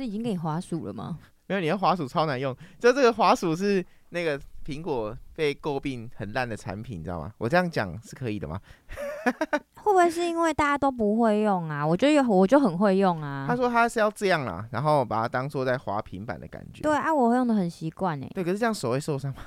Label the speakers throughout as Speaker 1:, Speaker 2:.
Speaker 1: 是已经给你滑鼠了吗？
Speaker 2: 没有，你的滑鼠超难用。就这个滑鼠是那个苹果被诟病很烂的产品，你知道吗？我这样讲是可以的吗？
Speaker 1: 会不会是因为大家都不会用啊？我觉得有，我就很会用啊。
Speaker 2: 他说他是要这样啊，然后把它当做在滑平板的感觉。
Speaker 1: 对啊，我会用的很习惯哎。
Speaker 2: 对，可是这样手会受伤吗？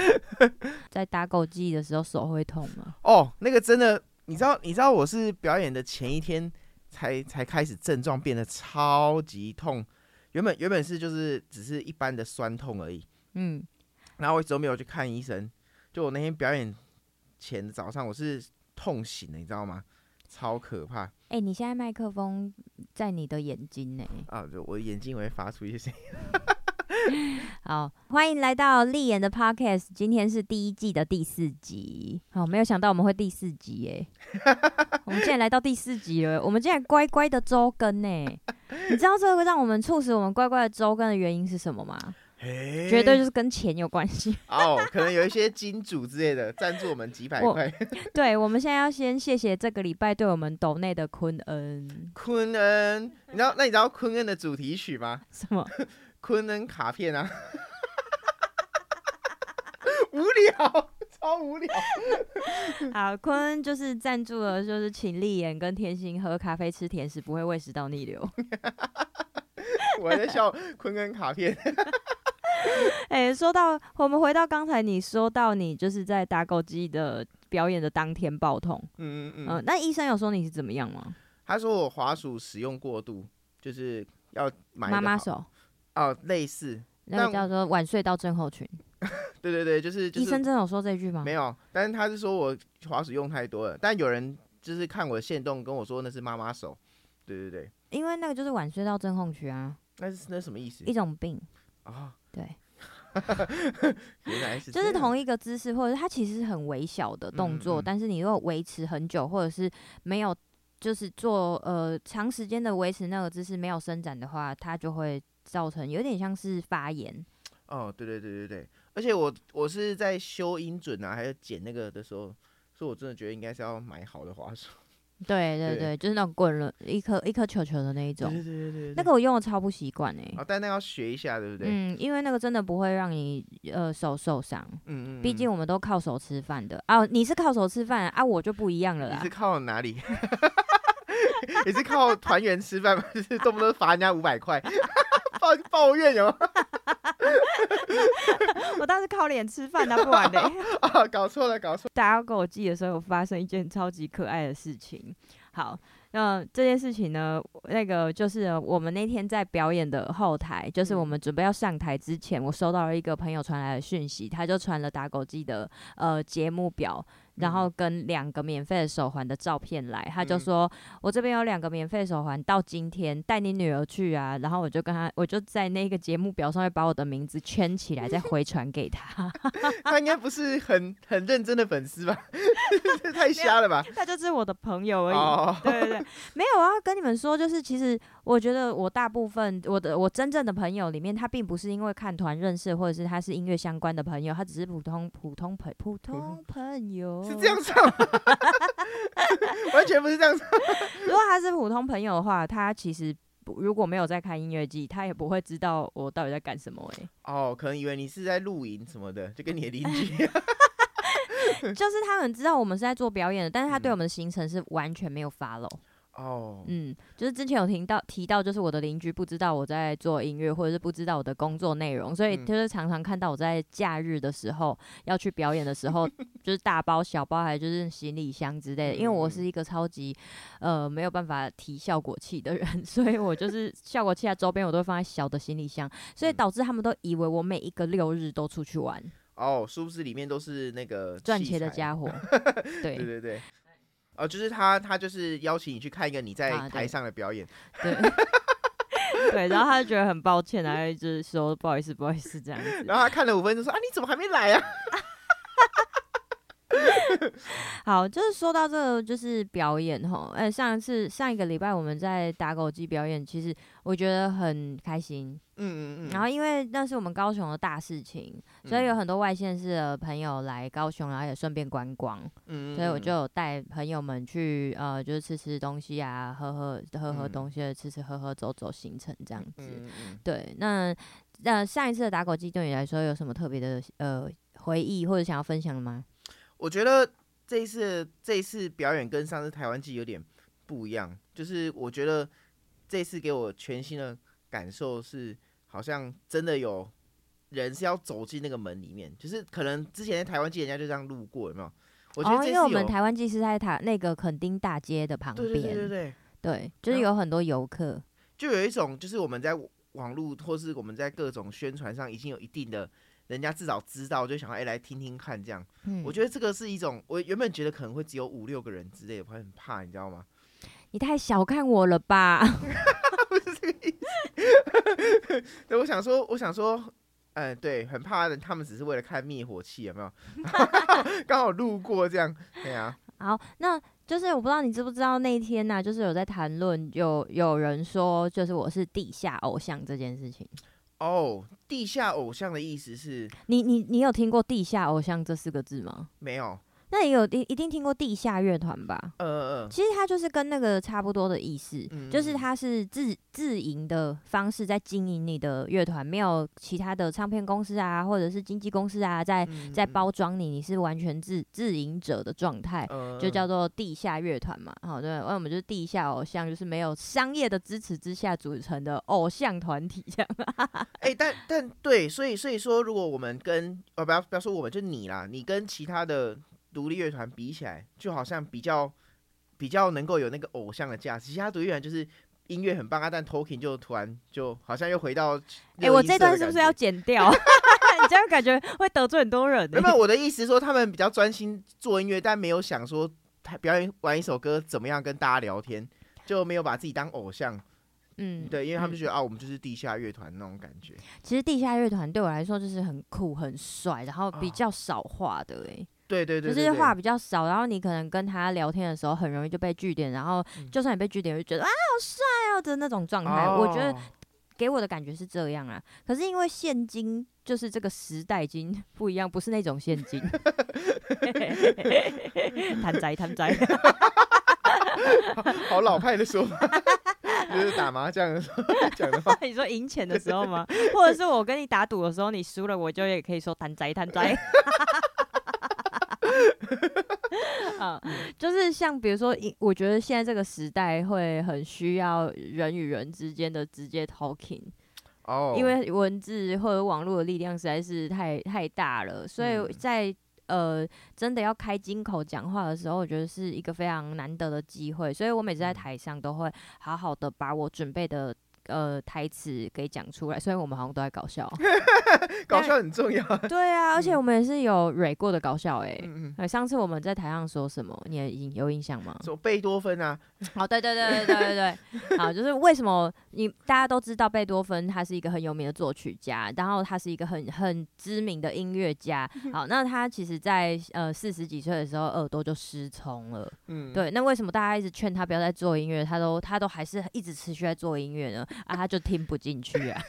Speaker 1: 在打狗记忆的时候手会痛吗？
Speaker 2: 哦，那个真的，你知道，你知道我是表演的前一天才才开始症状变得超级痛。原本原本是就是只是一般的酸痛而已，嗯，然后我一直都没有去看医生，就我那天表演前的早上我是痛醒的，你知道吗？超可怕！
Speaker 1: 哎、欸，你现在麦克风在你的眼睛呢？
Speaker 2: 啊，就我的眼睛会发出一些声音。
Speaker 1: 好，欢迎来到丽妍的 Podcast，今天是第一季的第四集。好，没有想到我们会第四集耶，我们竟然来到第四集了，我们竟然乖乖的周更呢。你知道这个让我们促使我们乖乖的周更的原因是什么吗？绝对就是跟钱有关系
Speaker 2: 哦，可能有一些金主之类的 赞助我们几百块。
Speaker 1: 对，我们现在要先谢谢这个礼拜对我们抖内的坤恩。
Speaker 2: 坤恩，你知道那你知道坤恩的主题曲吗？
Speaker 1: 什么？
Speaker 2: 坤恩卡片啊，无聊，超无聊。
Speaker 1: 好，坤恩就是赞助了，就是请丽言跟天心喝咖啡吃甜食，不会胃食道逆流。
Speaker 2: 我还在笑坤恩卡片。
Speaker 1: 哎、欸，说到我们回到刚才你说到你就是在打狗机的表演的当天爆痛，嗯嗯嗯、呃，那医生有说你是怎么样吗？
Speaker 2: 他说我滑鼠使用过度，就是要买妈
Speaker 1: 妈手。
Speaker 2: 哦，类似
Speaker 1: 那个叫做晚睡到症候群。
Speaker 2: 对对对，就是、就是、
Speaker 1: 医生真的有说这句吗？
Speaker 2: 没有，但是他是说我滑鼠用太多了。但有人就是看我的限动跟我说那是妈妈手。对对对，
Speaker 1: 因为那个就是晚睡到症候群啊。
Speaker 2: 那是那什么意思？
Speaker 1: 一种病
Speaker 2: 啊。哦、
Speaker 1: 对，
Speaker 2: 原来是
Speaker 1: 就是同一个姿势，或者它其实是很微小的动作，嗯嗯，但是你如果维持很久，或者是没有就是做呃长时间的维持那个姿势没有伸展的话，它就会。造成有点像是发炎。
Speaker 2: 哦，对对对对对，而且我我是在修音准啊，还有剪那个的时候，所以我真的觉得应该是要买好的滑鼠。
Speaker 1: 对对对，对 就是那种滚轮一颗一颗球球的那一种。
Speaker 2: 对对对对，对，
Speaker 1: 那个我用的超不习惯哎。
Speaker 2: 哦，但那要学一下，对不对？
Speaker 1: 嗯，因为那个真的不会让你呃手受伤。嗯嗯。毕竟我们都靠手吃饭的啊，你是靠手吃饭啊，我就不一样了啦。
Speaker 2: 你是靠哪里？你是靠团员吃饭吗？就是动不动罚人家五百块。抱抱怨有！
Speaker 1: 我当时靠脸吃饭，那不然嘞？
Speaker 2: 啊，搞错了，搞错！
Speaker 1: 打狗记的时候，有发生一件超级可爱的事情。好，那这件事情呢，那个就是我们那天在表演的后台，就是我们准备要上台之前，我收到了一个朋友传来的讯息，他就传了打狗记的呃节目表。然后跟两个免费的手环的照片来，他就说：“嗯、我这边有两个免费手环，到今天带你女儿去啊。”然后我就跟他，我就在那个节目表上面把我的名字圈起来，再回传给他。
Speaker 2: 他应该不是很很认真的粉丝吧？太瞎了吧？
Speaker 1: 他就是我的朋友而已。Oh. 对对对，没有啊，跟你们说，就是其实我觉得我大部分我的我真正的朋友里面，他并不是因为看团认识，或者是他是音乐相关的朋友，他只是普通普通朋普通朋友。
Speaker 2: 是这样唱，完全不是这样唱。
Speaker 1: 如果他是普通朋友的话，他其实如果没有在看音乐季，他也不会知道我到底在干什么、欸。哎，哦，
Speaker 2: 可能以为你是在露营什么的，就跟你的邻居。
Speaker 1: 就是他们知道我们是在做表演的，但是他对我们的行程是完全没有 follow。
Speaker 2: 哦，
Speaker 1: 嗯，就是之前有听到提到，就是我的邻居不知道我在做音乐，或者是不知道我的工作内容，所以就是常常看到我在假日的时候要去表演的时候，就是大包小包，还就是行李箱之类的。因为我是一个超级呃没有办法提效果器的人，所以我就是效果器在周边我都会放在小的行李箱，所以导致他们都以为我每一个六日都出去玩。
Speaker 2: 哦，是不是里面都是那个
Speaker 1: 赚钱的家伙？对
Speaker 2: 对对对。哦，就是他，他就是邀请你去看一个你在台上的表演，
Speaker 1: 啊、对，对，对，然后他就觉得很抱歉，然后一直说不好意思，不好意思这样子。
Speaker 2: 然后他看了五分钟说啊，你怎么还没来啊？
Speaker 1: 好，就是说到这个，就是表演哈。哎、欸，上一次上一个礼拜我们在打狗机表演，其实我觉得很开心。嗯嗯嗯。然后因为那是我们高雄的大事情，所以有很多外县市的朋友来高雄，然后也顺便观光。嗯，嗯，嗯。所以我就有带朋友们去呃，就是吃吃东西啊，喝喝喝喝东西，吃吃喝喝走走行程这样子。对，那那上一次的打狗机对你来说有什么特别的呃回忆或者想要分享的吗？
Speaker 2: 我觉得这一次这一次表演跟上次台湾季有点不一样，就是我觉得这次给我全新的感受是，好像真的有人是要走进那个门里面，就是可能之前在台湾季人家就这样路过，有没有？我觉得、哦、因
Speaker 1: 为我们台湾季是在台那个垦丁大街的旁边，对对对对对，对，就是有很多游客，
Speaker 2: 就有一种就是我们在网络或是我们在各种宣传上已经有一定的。人家至少知道，就想要哎、欸、来听听看这样。嗯，我觉得这个是一种，我原本觉得可能会只有五六个人之类的，我会很怕，你知道吗？
Speaker 1: 你太小看我了吧？
Speaker 2: 不是这个意思。对，我想说，我想说，嗯、呃，对，很怕的，他们只是为了看灭火器，有没有？刚好路过这样，对啊。
Speaker 1: 好，那就是我不知道你知不知道那一天呢、啊，就是有在谈论，有有人说，就是我是地下偶像这件事情。
Speaker 2: 哦，地下偶像的意思是？
Speaker 1: 你你你有听过地下偶像这四个字吗？
Speaker 2: 没有。
Speaker 1: 那也有一一定听过地下乐团吧？呃呃，其实它就是跟那个差不多的意思，嗯、就是它是自自营的方式在经营你的乐团，没有其他的唱片公司啊，或者是经纪公司啊，在、嗯、在包装你，你是完全自自营者的状态，呃、就叫做地下乐团嘛。好，对，那我们就是地下偶像，就是没有商业的支持之下组成的偶像团体这样。
Speaker 2: 哎、欸，但但对，所以所以说，如果我们跟呃不要不要说我们，就你啦，你跟其他的。独立乐团比起来，就好像比较比较能够有那个偶像的价值。其他独立乐团就是音乐很棒啊，但 talking 就突然就好像又回到。哎、
Speaker 1: 欸，我这段是不是要剪掉？你 这样感觉会得罪很多人、欸。
Speaker 2: 没有，我的意思是说，他们比较专心做音乐，但没有想说他表演完一首歌怎么样跟大家聊天，就没有把自己当偶像。嗯，对，因为他们就觉得、嗯、啊，我们就是地下乐团那种感觉。
Speaker 1: 其实地下乐团对我来说就是很酷、很帅，然后比较少话的哎、欸。哦
Speaker 2: 对对对，
Speaker 1: 就是话比较少，然后你可能跟他聊天的时候很容易就被据点，然后就算你被据点，就觉得、嗯、啊好帅哦的那种状态。哦、我觉得给我的感觉是这样啊。可是因为现今就是这个时代已经不一样，不是那种现金。贪财贪财，
Speaker 2: 好老派的说法，就是打麻将的时候讲的话。
Speaker 1: 你说赢钱的时候吗？或者是我跟你打赌的时候，你输了，我就也可以说贪财贪财。啊，就是像比如说，我觉得现在这个时代会很需要人与人之间的直接 talking，哦，因为文字或者网络的力量实在是太太大了，所以在呃真的要开金口讲话的时候，我觉得是一个非常难得的机会，所以我每次在台上都会好好的把我准备的。呃，台词给讲出来，虽然我们好像都在搞笑，
Speaker 2: 搞笑很重要。
Speaker 1: 对啊，而且我们也是有蕊过的搞笑哎、欸。嗯嗯。上次我们在台上说什么，你也有印象吗？
Speaker 2: 说贝多芬啊。
Speaker 1: 好，对对对对对对对。好，就是为什么你大家都知道贝多芬他是一个很有名的作曲家，然后他是一个很很知名的音乐家。好，那他其实在呃四十几岁的时候耳朵就失聪了。嗯。对，那为什么大家一直劝他不要再做音乐，他都他都还是一直持续在做音乐呢？啊，他就听不进去啊！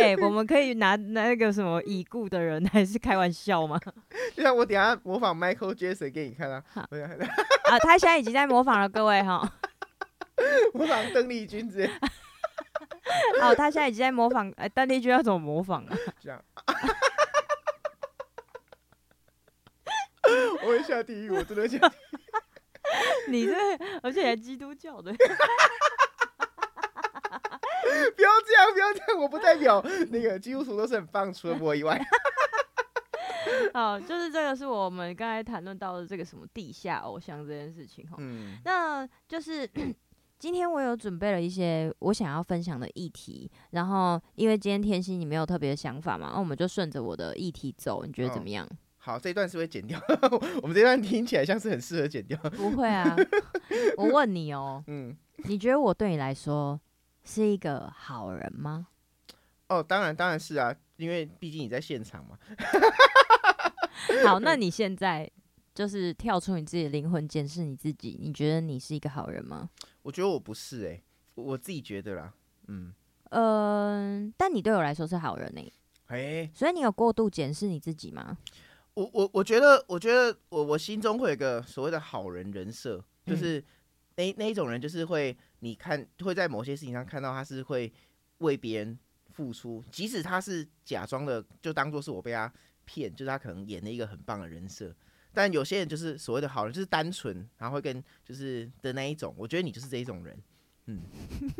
Speaker 1: 哎、欸，我们可以 拿那个什么已故的人，还是开玩笑吗？
Speaker 2: 就像我等下模仿 Michael Jackson 给你看啊！好
Speaker 1: 啊，他现在已经在模仿了，各位哈！
Speaker 2: 模仿邓丽君之类。
Speaker 1: 哦，他现在已经在模仿，哎、欸，邓丽君要怎么模仿啊？这样。
Speaker 2: 我会下地狱，我真的下地狱。
Speaker 1: 你这，而且还基督教的，不
Speaker 2: 要这样，不要这样，我不代表那个基督徒都是很棒，除了我以外。
Speaker 1: 好，就是这个是我们刚才谈论到的这个什么地下偶像这件事情哈。嗯，那就是 今天我有准备了一些我想要分享的议题，然后因为今天天心你没有特别的想法嘛，那我们就顺着我的议题走，你觉得怎么样？哦
Speaker 2: 好，这一段是会剪掉。我们这段听起来像是很适合剪掉。
Speaker 1: 不会啊，我问你哦，嗯，你觉得我对你来说是一个好人吗？
Speaker 2: 哦，当然，当然是啊，因为毕竟你在现场嘛。
Speaker 1: 好，那你现在就是跳出你自己的灵魂，检视你自己，你觉得你是一个好人吗？
Speaker 2: 我觉得我不是哎、欸，我自己觉得啦，嗯，
Speaker 1: 嗯、呃，但你对我来说是好人呢、欸。
Speaker 2: 哎、欸，
Speaker 1: 所以你有过度检视你自己吗？
Speaker 2: 我我我觉得，我觉得我我心中会有一个所谓的好人人设，就是那、嗯、那一种人，就是会你看会在某些事情上看到他是会为别人付出，即使他是假装的，就当做是我被他骗，就是他可能演了一个很棒的人设。但有些人就是所谓的好人，就是单纯，然后会跟就是的那一种。我觉得你就是这一种人。嗯，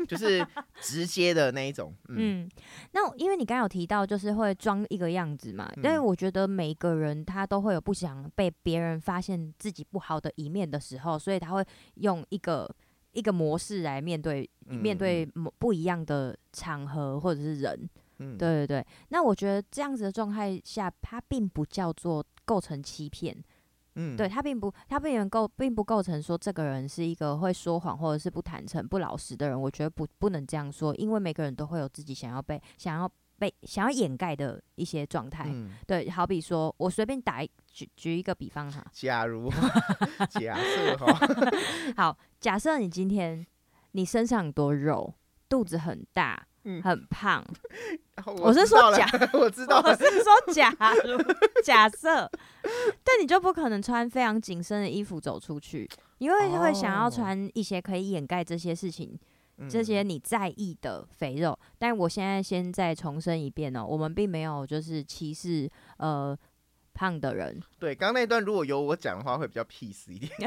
Speaker 2: 就是直接的那一种。嗯，
Speaker 1: 嗯，那因为你刚刚有提到，就是会装一个样子嘛。但是我觉得每个人他都会有不想被别人发现自己不好的一面的时候，所以他会用一个一个模式来面对面对不一样的场合或者是人。嗯，对对对。那我觉得这样子的状态下，它并不叫做构成欺骗。嗯，对，他并不，他并不构，并不构成说这个人是一个会说谎或者是不坦诚、不老实的人。我觉得不，不能这样说，因为每个人都会有自己想要被、想要被、想要掩盖的一些状态。嗯，对，好比说我随便打一举举一个比方哈，
Speaker 2: 假如 假设哈，
Speaker 1: 好，假设你今天你身上很多肉，肚子很大。嗯，很胖。
Speaker 2: 我，
Speaker 1: 我是说假，
Speaker 2: 我知道，
Speaker 1: 我是说假如假设，但你就不可能穿非常紧身的衣服走出去，因为会想要穿一些可以掩盖这些事情，哦、这些你在意的肥肉。嗯、但我现在先再重申一遍哦，我们并没有就是歧视呃胖的人。
Speaker 2: 对，刚刚那段如果由我讲的话，会比较 peace 一点。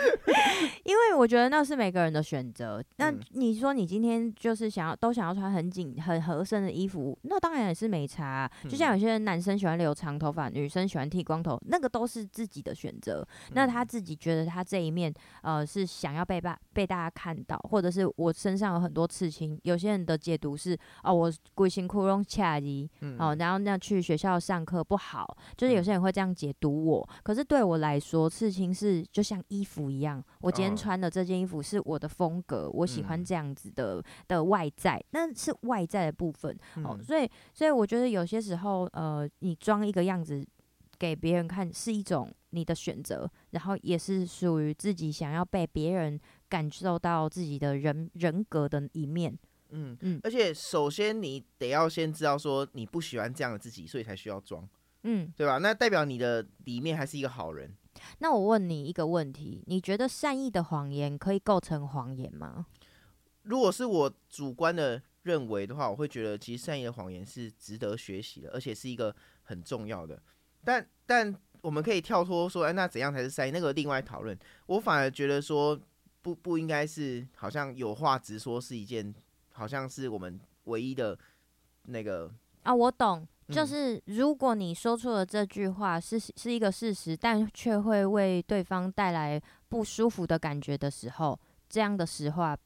Speaker 1: 因为我觉得那是每个人的选择。那你说你今天就是想要都想要穿很紧很合身的衣服，那当然也是没差啊。就像有些人男生喜欢留长头发，女生喜欢剃光头，那个都是自己的选择。那他自己觉得他这一面呃是想要被大被大家看到，或者是我身上有很多刺青。有些人的解读是哦，我规身躯拢恰吉哦，然后那去学校上课不好，就是有些人会这样解读我。可是对我来说，刺青是就像衣服一样。我今天穿的这件衣服是我的风格，哦、我喜欢这样子的、嗯、的外在，那是外在的部分、嗯、哦。所以，所以我觉得有些时候，呃，你装一个样子给别人看是一种你的选择，然后也是属于自己想要被别人感受到自己的人人格的一面。
Speaker 2: 嗯嗯。而且，首先你得要先知道说你不喜欢这样的自己，所以才需要装。嗯，对吧？那代表你的里面还是一个好人。
Speaker 1: 那我问你一个问题，你觉得善意的谎言可以构成谎言吗？
Speaker 2: 如果是我主观的认为的话，我会觉得其实善意的谎言是值得学习的，而且是一个很重要的。但但我们可以跳脱说，哎，那怎样才是善意？那个另外讨论。我反而觉得说，不不应该是好像有话直说是一件，好像是我们唯一的那个
Speaker 1: 啊，我懂。就是如果你说出了这句话是是一个事实，但却会为对方带来不舒服的感觉的时候，这样的实话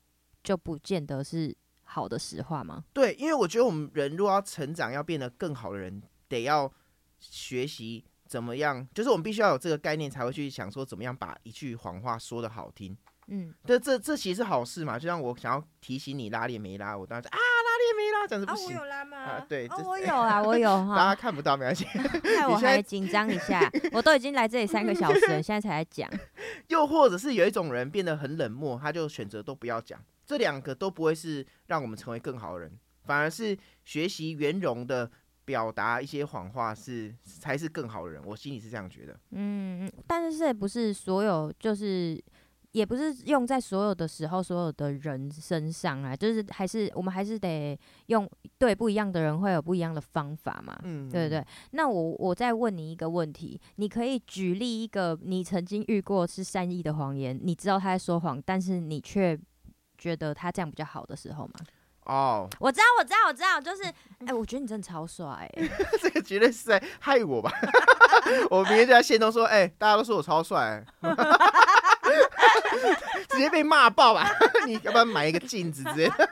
Speaker 1: 就不见得是好的实话吗？
Speaker 2: 对，因为我觉得我们人如果要成长，要变得更好的人，得要学习怎么样，就是我们必须要有这个概念，才会去想说怎么样把一句谎话说的好听。嗯，这这这其实是好事嘛，就像我想要提醒你拉链没拉，我当时啊。没拉，这样子不行。啊，我有拉吗？啊，对，
Speaker 1: 哦，我有啊，我有 哈。
Speaker 2: 大家看不到，没关系。
Speaker 1: 害我还紧张一下，我都已经来这里三个小时了，现在才来讲。
Speaker 2: 又或者是有一种人变得很冷漠，他就选择都不要讲。这两个都不会是让我们成为更好的人，反而是学习圆融的表达一些谎话是才是更好的人。我心里是这样觉得。嗯，
Speaker 1: 但是这不是所有就是。也不是用在所有的时候，所有的人身上啊，就是还是我们还是得用对不一样的人会有不一样的方法嘛，嗯，对对对。那我我再问你一个问题，你可以举例一个你曾经遇过是善意的谎言，你知道他在说谎，但是你却觉得他这样比较好的时候吗？
Speaker 2: 哦，
Speaker 1: 我知道，我知道，我知道，就是，哎、欸，我觉得你真的超帅、欸，
Speaker 2: 这个绝对是在害我吧？我明天就在线都说，哎、欸，大家都说我超帅、欸。直接被骂爆吧！你要不要买一个镜子之类的？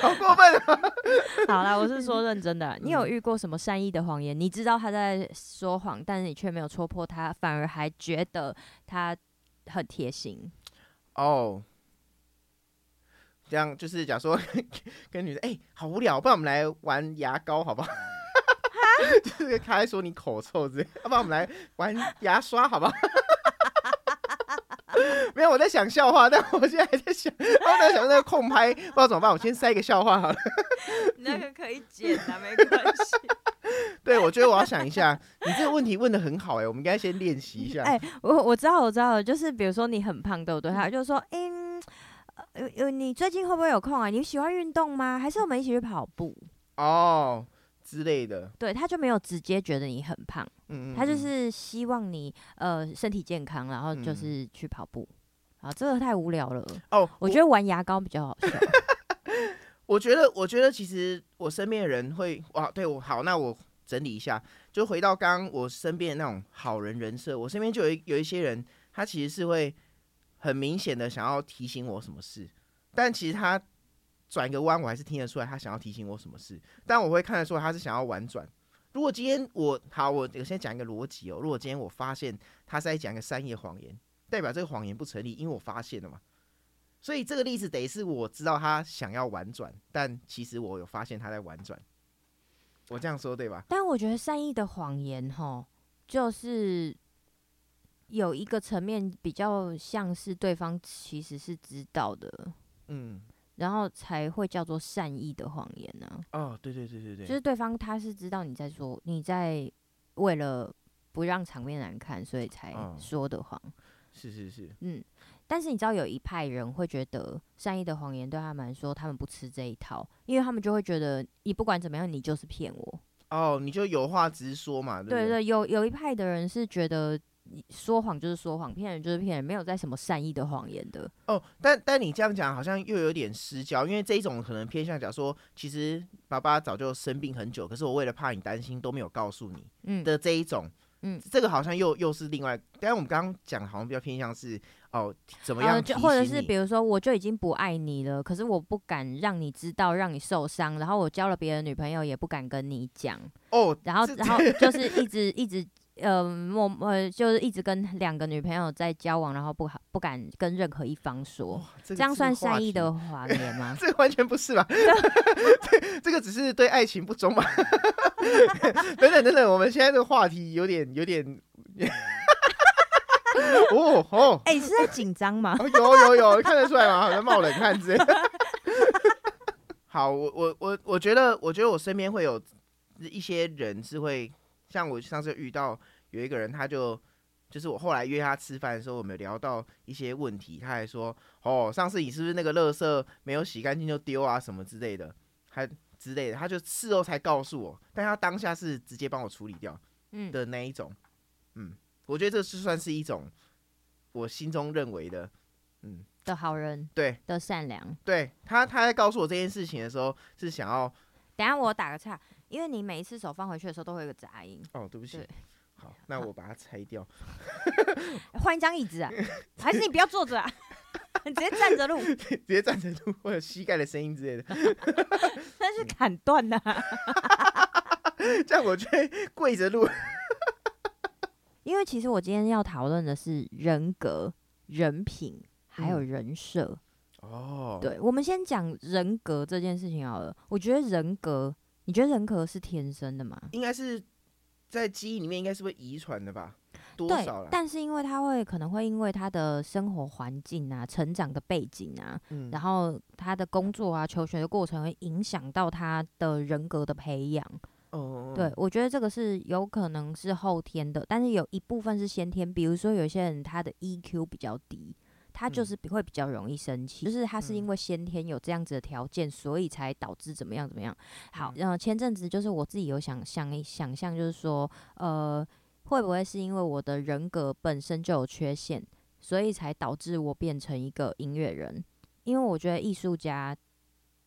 Speaker 2: 好过分啊！
Speaker 1: 好啦，我是说认真的。你有遇过什么善意的谎言？你知道他在说谎，但是你却没有戳破他，反而还觉得他很贴心。
Speaker 2: 哦，这样就是假如说 跟女生，哎、欸，好无聊，不然我们来玩牙膏好不好？就是开说你口臭之类，要不然我们来玩牙刷好不好？没有，我在想笑话，但我现在还在想，我在想那个空拍，不知道怎么办。我先塞一个笑话好了。
Speaker 1: 那个可以剪的，没关系。
Speaker 2: 对，我觉得我要想一下。你这个问题问的很好哎、欸，我们应该先练习一下。
Speaker 1: 哎、欸，我我知道，我知道，就是比如说你很胖，对不对？他就说，嗯，有有，你最近会不会有空啊？你喜欢运动吗？还是我们一起去跑步？
Speaker 2: 哦。之类的，
Speaker 1: 对，他就没有直接觉得你很胖，嗯，嗯，他就是希望你呃身体健康，然后就是去跑步，啊、嗯，这个太无聊了哦，我觉得玩牙膏比较好笑。
Speaker 2: 我觉得，我觉得其实我身边的人会哇，对我好，那我整理一下，就回到刚刚我身边的那种好人人设，我身边就有一有一些人，他其实是会很明显的想要提醒我什么事，但其实他。转一个弯，我还是听得出来他想要提醒我什么事，但我会看得出来他是想要婉转。如果今天我好，我我先讲一个逻辑哦。如果今天我发现他是在讲一个善意谎言，代表这个谎言不成立，因为我发现了嘛。所以这个例子得是我知道他想要婉转，但其实我有发现他在婉转。我这样说对吧？
Speaker 1: 但我觉得善意的谎言哈，就是有一个层面比较像是对方其实是知道的，嗯。然后才会叫做善意的谎言呢、
Speaker 2: 啊？哦，对对对对对，
Speaker 1: 就是对方他是知道你在说，你在为了不让场面难看，所以才说的谎。哦、
Speaker 2: 是是是，
Speaker 1: 嗯。但是你知道有一派人会觉得善意的谎言对他们来说，他们不吃这一套，因为他们就会觉得你不管怎么样，你就是骗我。
Speaker 2: 哦，你就有话直说嘛。对对，
Speaker 1: 对对，有有一派的人是觉得。说谎就是说谎，骗人就是骗人，没有在什么善意的谎言的。
Speaker 2: 哦，但但你这样讲好像又有点失焦，因为这一种可能偏向讲说，其实爸爸早就生病很久，可是我为了怕你担心都没有告诉你，嗯的这一种，嗯，这个好像又又是另外。但是我们刚刚讲好像比较偏向是哦，怎么样、呃？就
Speaker 1: 或者是比如说，我就已经不爱你了，可是我不敢让你知道，让你受伤，然后我交了别的女朋友也不敢跟你讲。哦，然后然后就是一直一直。呃，默呃，就是一直跟两个女朋友在交往，然后不好不敢跟任何一方说，这，这样算善意的谎言吗？
Speaker 2: 这个完全不是吧？这这个只是对爱情不忠吧？等等等等，我们现在这个话题有点有点，哦哦，
Speaker 1: 哎、欸，是在紧张吗？
Speaker 2: 哦有有有，看得出来吗？好像冒冷汗之类。好，我我我我觉得，我觉得我身边会有一些人是会。像我上次遇到有一个人，他就就是我后来约他吃饭的时候，我们聊到一些问题，他还说：“哦，上次你是不是那个垃圾没有洗干净就丢啊什么之类的，还之类的。”他就事后才告诉我，但他当下是直接帮我处理掉，的那一种，嗯，嗯，我觉得这是算是一种我心中认为的，嗯，
Speaker 1: 的好人，
Speaker 2: 对，
Speaker 1: 的善良，
Speaker 2: 对他他在告诉我这件事情的时候是想要，
Speaker 1: 等下我打个岔。因为你每一次手放回去的时候都会有个杂音。
Speaker 2: 哦，对不起。好，那我把它拆掉。
Speaker 1: 换一张椅子啊？还是你不要坐着啊？你直接站着录。
Speaker 2: 直接站着录，会有膝盖的声音之类的。
Speaker 1: 那是砍断的。
Speaker 2: 这样我就会跪着录。
Speaker 1: 因为其实我今天要讨论的是人格、人品还有人设。哦、嗯。对，我们先讲人格这件事情好了。我觉得人格。你觉得人格是天生的吗？
Speaker 2: 应该是在基因里面，应该是会遗传的吧？多少啦？
Speaker 1: 但是因为他会可能会因为他的生活环境啊、成长的背景啊，嗯、然后他的工作啊、求学的过程会影响到他的人格的培养。哦，对，我觉得这个是有可能是后天的，但是有一部分是先天。比如说有些人他的 EQ 比较低。他就是会比较容易生气，嗯，就是他是因为先天有这样子的条件，所以才导致怎么样怎么样。好，然后前阵子就是我自己有想想想象，就是说，呃，会不会是因为我的人格本身就有缺陷，所以才导致我变成一个音乐人？因为我觉得艺术家。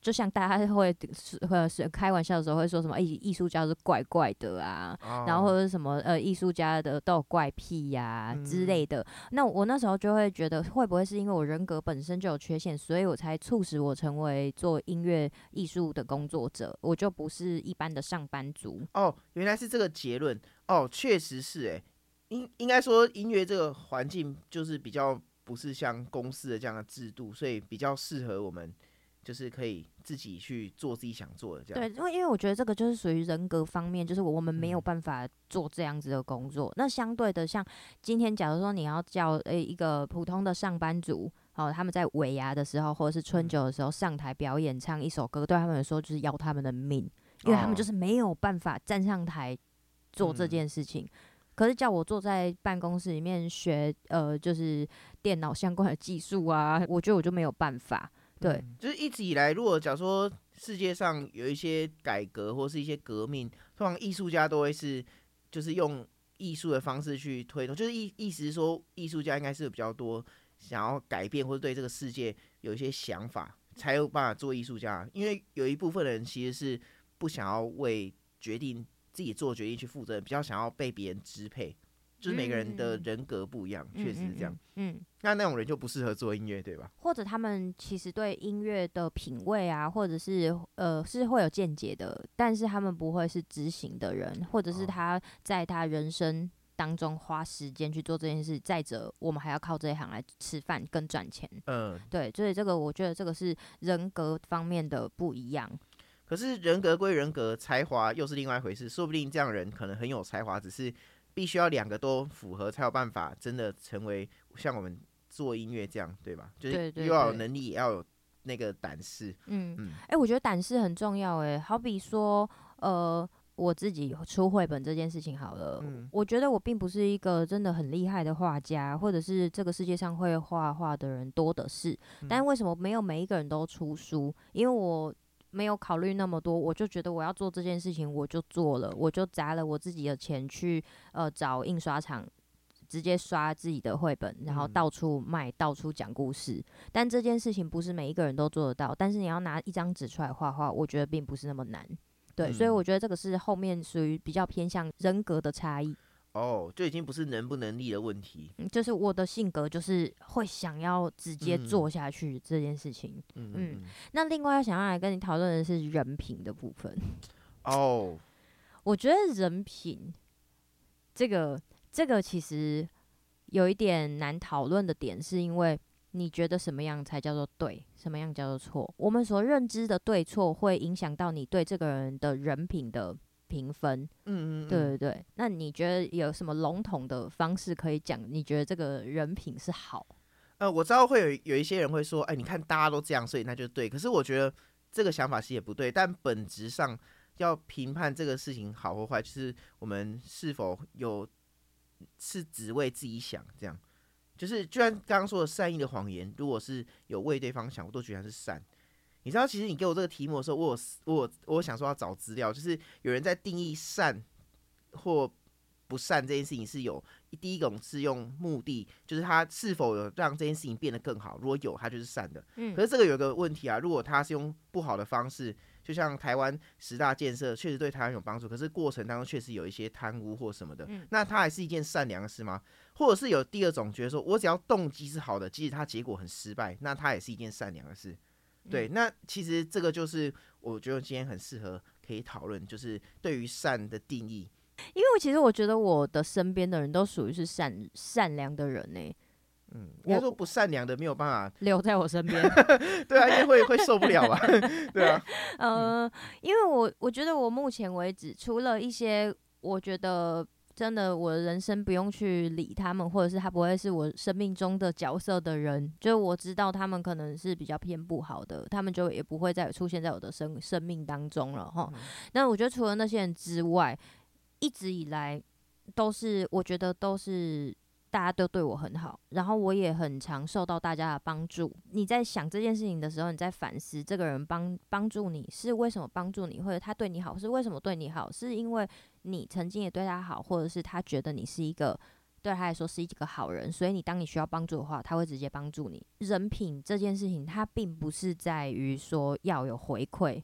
Speaker 1: 就像大家会是或是开玩笑的时候会说什么，哎，艺术家是怪怪的啊，oh. 然后或者什么呃，艺术家的都有怪癖呀、啊嗯、之类的。那我那时候就会觉得，会不会是因为我人格本身就有缺陷，所以我才促使我成为做音乐艺术的工作者，我就不是一般的上班族。
Speaker 2: 哦，原来是这个结论。哦，确实是哎，应应该说音乐这个环境就是比较不是像公司的这样的制度，所以比较适合我们。就是可以自己去做自己想做的这样。
Speaker 1: 对，因为因为我觉得这个就是属于人格方面，就是我们没有办法做这样子的工作。嗯、那相对的，像今天假如说你要叫诶一个普通的上班族，哦，他们在尾牙的时候或者是春酒的时候上台表演唱一首歌，对他们来说就是要他们的命，因为他们就是没有办法站上台做这件事情。嗯、可是叫我坐在办公室里面学呃，就是电脑相关的技术啊，我觉得我就没有办法。对、嗯，
Speaker 2: 就是一直以来，如果假如说世界上有一些改革或是一些革命，通常艺术家都会是，就是用艺术的方式去推动，就是意意思是说，艺术家应该是比较多想要改变或者对这个世界有一些想法，才有办法做艺术家。因为有一部分人其实是不想要为决定自己做决定去负责，比较想要被别人支配。就是每个人的人格不一样，确、嗯、实是这样。嗯，嗯嗯，那那种人就不适合做音乐，对吧？
Speaker 1: 或者他们其实对音乐的品味啊，或者是呃是会有见解的，但是他们不会是执行的人，或者是他在他人生当中花时间去做这件事。再者，我们还要靠这一行来吃饭跟赚钱。嗯，对，所以这个我觉得这个是人格方面的不一样。
Speaker 2: 可是人格归人格，才华又是另外一回事。说不定这样人可能很有才华，只是。必须要两个都符合，才有办法真的成为像我们做音乐这样，对吧？就是又要有能力，也要有那个胆识。嗯嗯。
Speaker 1: 哎、欸，我觉得胆识很重要。哎，好比说，呃，我自己出绘本这件事情好了。嗯。我觉得我并不是一个真的很厉害的画家，或者是这个世界上会画画的人多的是。嗯。但为什么没有每一个人都出书？因为我。没有考虑那么多，我就觉得我要做这件事情，我就做了，我就砸了我自己的钱去呃找印刷厂，直接刷自己的绘本，然后到处卖，到处讲故事。但这件事情不是每一个人都做得到，但是你要拿一张纸出来画画，我觉得并不是那么难。对，所以我觉得这个是后面属于比较偏向人格的差异。
Speaker 2: 哦，就已经不是能不能力的问题，
Speaker 1: 就是我的性格就是会想要直接做下去这件事情。嗯，嗯，那另外要想要来跟你讨论的是人品的部分。
Speaker 2: 哦，
Speaker 1: 我觉得人品这个这个其实有一点难讨论的点，是因为你觉得什么样才叫做对，什么样叫做错？我们所认知的对错会影响到你对这个人的人品的。评分，嗯嗯，对对对。那你觉得有什么笼统的方式可以讲？你觉得这个人品是好？
Speaker 2: 呃，我知道会有有一些人会说，哎，你看大家都这样，所以那就对。可是我觉得这个想法其实也不对。但本质上要评判这个事情好或坏，就是我们是否有是只为自己想，这样。就是，就像刚刚说的善意的谎言，如果是有为对方想，我都觉得是善。你知道，其实你给我这个题目的时候，我有我我想说要找资料，就是有人在定义善或不善这件事情是有第一种是用目的，就是他是否有让这件事情变得更好，如果有，他就是善的。嗯。可是这个有个问题啊，如果他是用不好的方式，就像台湾十大建设确实对台湾有帮助，可是过程当中确实有一些贪污或什么的，嗯。那他还是一件善良的事吗？或者是有第二种觉得说，我只要动机是好的，即使他结果很失败，那他也是一件善良的事。对，那其实这个就是我觉得今天很适合可以讨论，就是对于善的定义。
Speaker 1: 因为我其实我觉得我的身边的人都属于是善善良的人呢。
Speaker 2: 嗯，应该说不善良的没有办法
Speaker 1: 留在我身边。
Speaker 2: 对啊，因为会会受不了啊。对啊。
Speaker 1: 呃，因为我我觉得我目前为止，除了一些我觉得。真的，我的人生不用去理他们，或者是他不会是我生命中的角色的人，就我知道他们可能是比较偏不好的，他们就也不会再出现在我的生生命当中了哈。嗯、那我觉得除了那些人之外，一直以来都是我觉得都是。大家都对我很好，然后我也很常受到大家的帮助。你在想这件事情的时候，你在反思这个人帮帮助你是为什么帮助你，或者他对你好是为什么对你好？是因为你曾经也对他好，或者是他觉得你是一个对他来说是一个好人，所以你当你需要帮助的话，他会直接帮助你。人品这件事情，它并不是在于说要有回馈。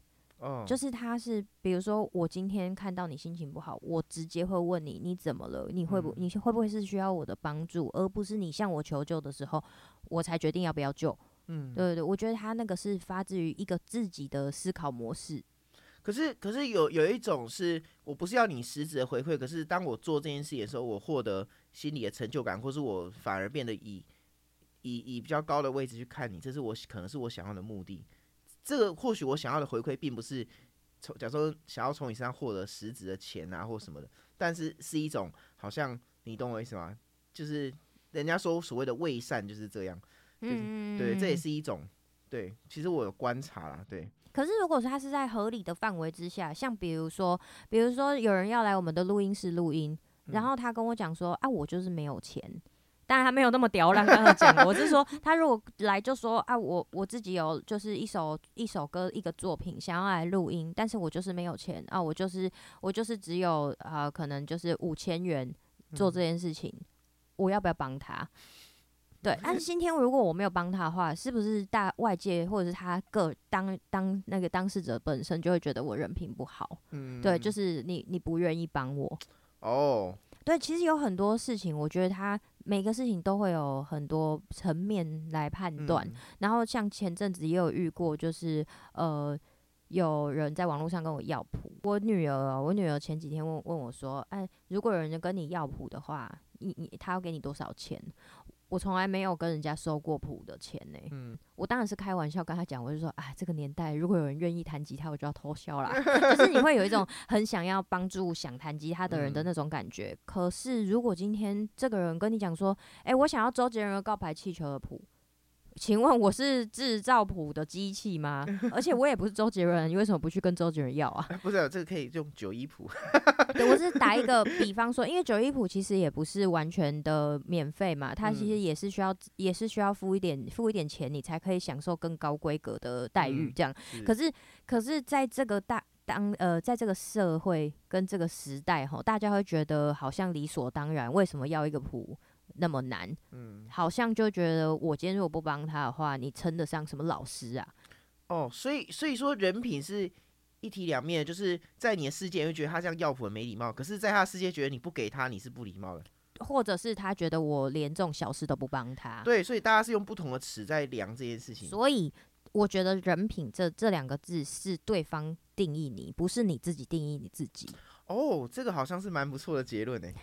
Speaker 1: 就是他是，比如说我今天看到你心情不好，我直接会问你，你怎么了？你会不你会不会是需要我的帮助，而不是你向我求救的时候，我才决定要不要救。嗯，对对对，我觉得他那个是发自于一个自己的思考模式。
Speaker 2: 可是可是有有一种是我不是要你实质的回馈，可是当我做这件事情的时候，我获得心里的成就感，或是我反而变得以以以比较高的位置去看你，这是我可能是我想要的目的。这个或许我想要的回馈，并不是从假如说想要从你身上获得实质的钱啊，或什么的，但是是一种好像你懂我意思吗？就是人家说所谓的伪善就是这样，就是、嗯、对，这也是一种对。其实我有观察啦，对。
Speaker 1: 可是如果说他是在合理的范围之下，像比如说，比如说有人要来我们的录音室录音，然后他跟我讲说啊，我就是没有钱。当然他没有那么刁难，刚刚讲，我是说，他如果来就说啊，我我自己有就是一首一首歌一个作品想要来录音，但是我就是没有钱啊，我就是我就是只有呃可能就是五千元做这件事情，嗯、我要不要帮他？对，但是今天如果我没有帮他的话，是不是大外界或者是他个当当那个当事者本身就会觉得我人品不好？嗯，对，就是你你不愿意帮我哦。对，其实有很多事情，我觉得他每个事情都会有很多层面来判断。嗯、然后像前阵子也有遇过，就是呃，有人在网络上跟我要谱。我女儿，我女儿前几天问问我说：“哎，如果有人跟你要谱的话，你你他要给你多少钱？”我从来没有跟人家收过谱的钱呢、欸。嗯，我当然是开玩笑跟他讲，我就说，哎，这个年代如果有人愿意弹吉他，我就要偷笑啦。就是你会有一种很想要帮助想弹吉他的人的那种感觉。嗯、可是如果今天这个人跟你讲说，哎、欸，我想要周杰伦的告白气球的谱。请问我是制造谱的机器吗？而且我也不是周杰伦，你为什么不去跟周杰伦要啊？
Speaker 2: 不是、啊，这个可以用九一谱。
Speaker 1: 对，我是打一个比方说，因为九一谱其实也不是完全的免费嘛，它其实也是需要，也是需要付一点，付一点钱，你才可以享受更高规格的待遇。这样，嗯、是可是，可是在这个大当呃，在这个社会跟这个时代哈，大家会觉得好像理所当然，为什么要一个谱？那么难，嗯，好像就觉得我今天如果不帮他的话，你称得上什么老师啊？
Speaker 2: 哦，所以所以说人品是一体两面，就是在你的世界会觉得他这样要谱很没礼貌，可是在他的世界觉得你不给他你是不礼貌的，
Speaker 1: 或者是他觉得我连这种小事都不帮他。
Speaker 2: 对，所以大家是用不同的尺在量这件事情。
Speaker 1: 所以我觉得人品这这两个字是对方定义你，不是你自己定义你自己。
Speaker 2: 哦，这个好像是蛮不错的结论诶。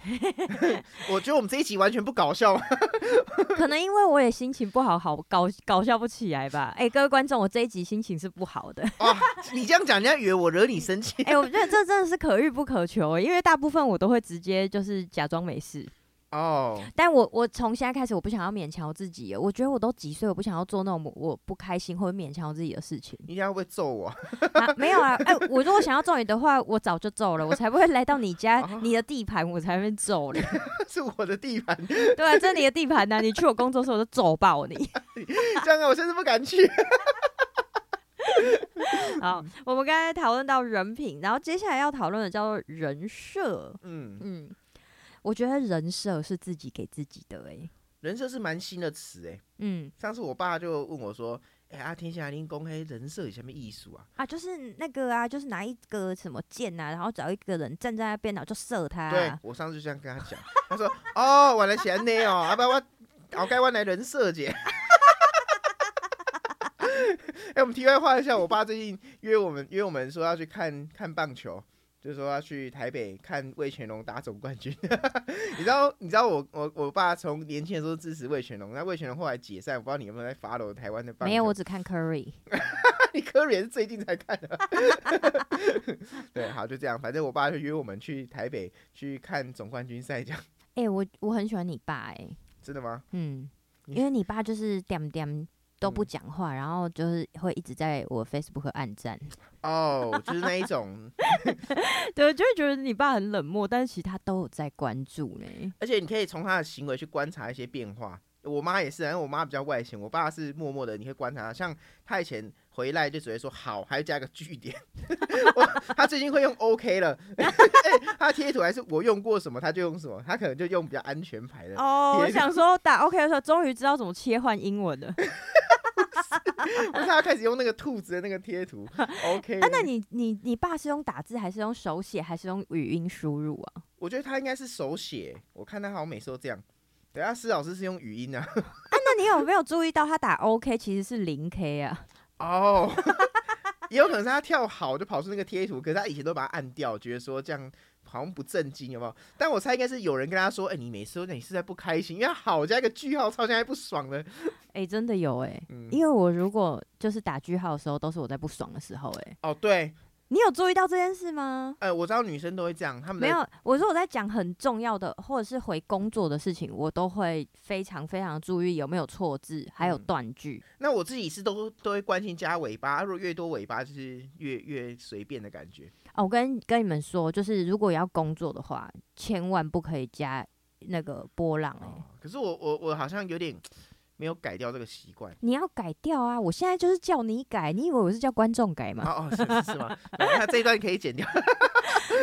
Speaker 2: 我觉得我们这一集完全不搞笑，
Speaker 1: 可能因为我也心情不好，好搞搞笑不起来吧。哎、欸，各位观众，我这一集心情是不好的。
Speaker 2: 哦，你这样讲，人家以为我惹你生气。
Speaker 1: 哎、欸，我觉得这真的是可遇不可求，因为大部分我都会直接就是假装没事。哦，oh. 但我我从现在开始，我不想要勉强我自己。我觉得我都几岁，我不想要做那种我不开心或者勉强我自己的事情。
Speaker 2: 你现在会不会揍我？
Speaker 1: 啊，没有啊，哎、欸，我如果想要揍你的话，我早就揍了，我才不会来到你家，oh. 你的地盘，我才会揍你。
Speaker 2: 是我的地盘，
Speaker 1: 对啊，这是你的地盘呐，你去我工作的时候，我就揍爆你。
Speaker 2: 这样啊，我甚至不敢去。
Speaker 1: 好，我们刚才讨论到人品，然后接下来要讨论的叫做人设。嗯嗯。嗯我觉得人设是自己给自己的哎、欸，
Speaker 2: 人设是蛮新的词哎、欸。嗯，上次我爸就问我说：“哎、欸，阿天下林公黑人设有什么艺术啊？”
Speaker 1: 啊，就是那个啊，就是拿一个什么箭呐、啊，然后找一个人站在那边，然后就射他、啊。
Speaker 2: 对，我上次就这样跟他讲，他说：“哦，我来钱呢哦，阿爸我搞该我来人设姐。”哎，我们题外话一下，我爸最近约我们约我们说要去看看棒球。就是说要去台北看魏全龙打总冠军，你知道？你知道我我我爸从年轻的时候支持魏全龙，那魏全龙后来解散，我不知道你有没有在 follow 台湾的棒球？
Speaker 1: 没有，我只看 Curry。
Speaker 2: 你 Curry 也是最近才看的。对，好，就这样，反正我爸就约我们去台北去看总冠军赛，这样。
Speaker 1: 哎、欸，我我很喜欢你爸、欸，哎，
Speaker 2: 真的吗？
Speaker 1: 嗯，因为你爸就是点点。都不讲话，然后就是会一直在我 Facebook 暗赞。
Speaker 2: 哦，oh, 就是那一种，
Speaker 1: 对，就会觉得你爸很冷漠，但是其实他都有在关注呢。
Speaker 2: 而且你可以从他的行为去观察一些变化。我妈也是，因为我妈比较外显，我爸是默默的，你会观察他。像他以前回来就只会说好，还要加个句点。他最近会用 OK 了，欸、他贴图还是我用过什么他就用什么，他可能就用比较安全牌的。
Speaker 1: 哦，我想说打 OK 的时候，终于知道怎么切换英文了。
Speaker 2: 不是他开始用那个兔子的那个贴图，OK？啊，
Speaker 1: 那你你你爸是用打字还是用手写还是用语音输入啊？
Speaker 2: 我觉得他应该是手写，我看他好像每次都这样。等下施老师是用语音啊。啊，
Speaker 1: 那你有没有注意到他打 OK 其实是零 K 啊？
Speaker 2: 哦，也有可能是他跳好就跑出那个贴图，可是他以前都把它按掉，觉得说这样。好像不正经，有没有？但我猜应该是有人跟他说：“哎、欸，你每次都你是在不开心，因为好加一个句号，超像还不爽的。”
Speaker 1: 哎、欸，真的有哎、欸，
Speaker 2: 嗯、
Speaker 1: 因为我如果就是打句号的时候，都是我在不爽的时候、欸，哎。
Speaker 2: 哦，对。
Speaker 1: 你有注意到这件事吗？
Speaker 2: 哎，我知道女生都会这样，他们
Speaker 1: 没有。我说我在讲很重要的，或者是回工作的事情，我都会非常非常注意有没有错字，还有断句、
Speaker 2: 嗯。那我自己是都都会关心加尾巴，如果越多尾巴就是越越随便的感觉。
Speaker 1: 哦，我跟跟你们说，就是如果要工作的话，千万不可以加那个波浪、欸。哦，
Speaker 2: 可是我我我好像有点。没有改掉这个习惯，
Speaker 1: 你要改掉啊！我现在就是叫你改，你以为我是叫观众改吗？
Speaker 2: 哦哦，是是吗？那这一段可以剪掉。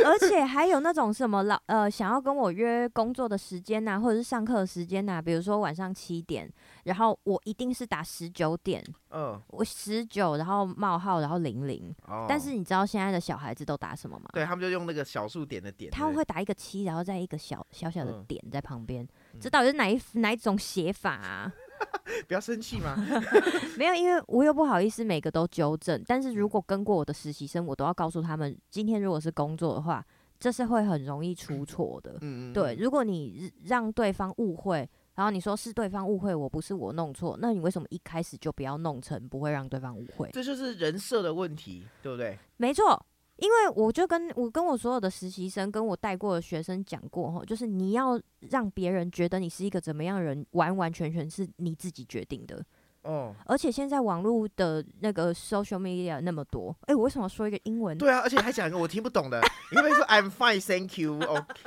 Speaker 1: 而且还有那种什么老呃，想要跟我约工作的时间呐、啊，或者是上课的时间呐、啊，比如说晚上七点，然后我一定是打十九点，嗯、呃，我十九，然后冒号，然后零零。哦。但是你知道现在的小孩子都打什么吗？
Speaker 2: 对他们就用那个小数点的点。
Speaker 1: 他们会打一个七，然后再一个小小小的点在旁边，嗯、这到底是哪一哪一种写法啊？
Speaker 2: 不要生气嘛，
Speaker 1: 没有，因为我又不好意思每个都纠正。但是如果跟过我的实习生，我都要告诉他们，今天如果是工作的话，这是会很容易出错的。嗯，对，如果你让对方误会，然后你说是对方误会，我不是我弄错，那你为什么一开始就不要弄成不会让对方误会？
Speaker 2: 这就是人设的问题，对不对？
Speaker 1: 没错。因为我就跟我跟我所有的实习生，跟我带过的学生讲过哈，就是你要让别人觉得你是一个怎么样人，完完全全是你自己决定的。哦，而且现在网络的那个 social media 那么多，哎，我为什么要说一个英文？
Speaker 2: 对啊，而且还讲一个我听不懂的，你会说 I'm fine, thank you,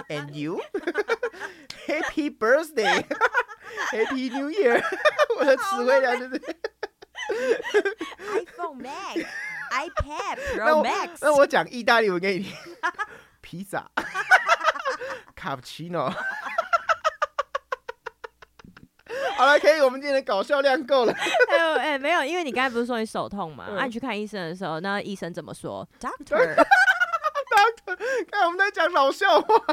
Speaker 2: and you? Happy birthday, Happy New Year，我的词汇量就是
Speaker 1: iPhone Max。iPad Pro Max，
Speaker 2: 那我讲意大利文给你听，披萨，卡布奇诺。好了，可以，我们今天的搞笑量够了。
Speaker 1: 哎呦，哎，没有，因为你刚才不是说你手痛嘛？那、嗯、你去看医生的时候，那医生怎么说？Doctor，Doctor，
Speaker 2: 看我们在讲老笑话。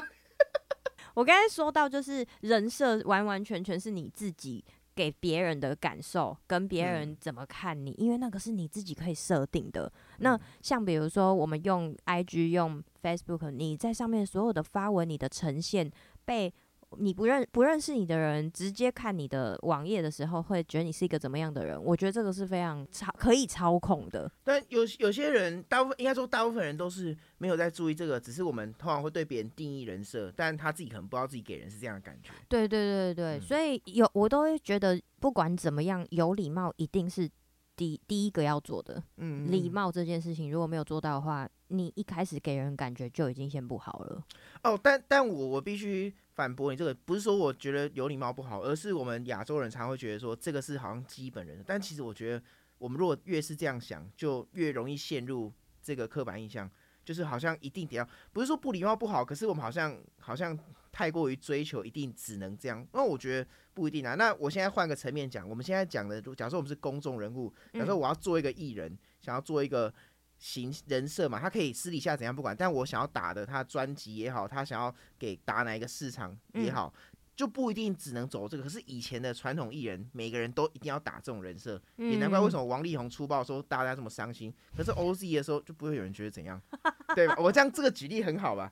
Speaker 1: 我刚才说到，就是人设完完全全是你自己。给别人的感受跟别人怎么看你，嗯、因为那个是你自己可以设定的。那像比如说，我们用 IG、用 Facebook，你在上面所有的发文，你的呈现被。你不认不认识你的人，直接看你的网页的时候，会觉得你是一个怎么样的人？我觉得这个是非常操可以操控的。
Speaker 2: 但有有些人，大部分应该说大部分人都是没有在注意这个，只是我们通常会对别人定义人设，但他自己可能不知道自己给人是这样的感觉。
Speaker 1: 对对对对，嗯、所以有我都会觉得，不管怎么样，有礼貌一定是第第一个要做的。嗯，礼貌这件事情如果没有做到的话，你一开始给人感觉就已经先不好了。
Speaker 2: 哦，但但我我必须。反驳你这个不是说我觉得有礼貌不好，而是我们亚洲人常会觉得说这个是好像基本人。但其实我觉得，我们如果越是这样想，就越容易陷入这个刻板印象，就是好像一定得要，不是说不礼貌不好，可是我们好像好像太过于追求一定只能这样。那我觉得不一定啊。那我现在换个层面讲，我们现在讲的，假设我们是公众人物，假设我要做一个艺人，想要做一个。形人设嘛，他可以私底下怎样不管，但我想要打的他专辑也好，他想要给打哪一个市场也好，嗯、就不一定只能走这个。可是以前的传统艺人，每个人都一定要打这种人设，嗯、也难怪为什么王力宏出爆的时候大家这么伤心，可是 OZ 的时候就不会有人觉得怎样，对吧？我这样这个举例很好吧？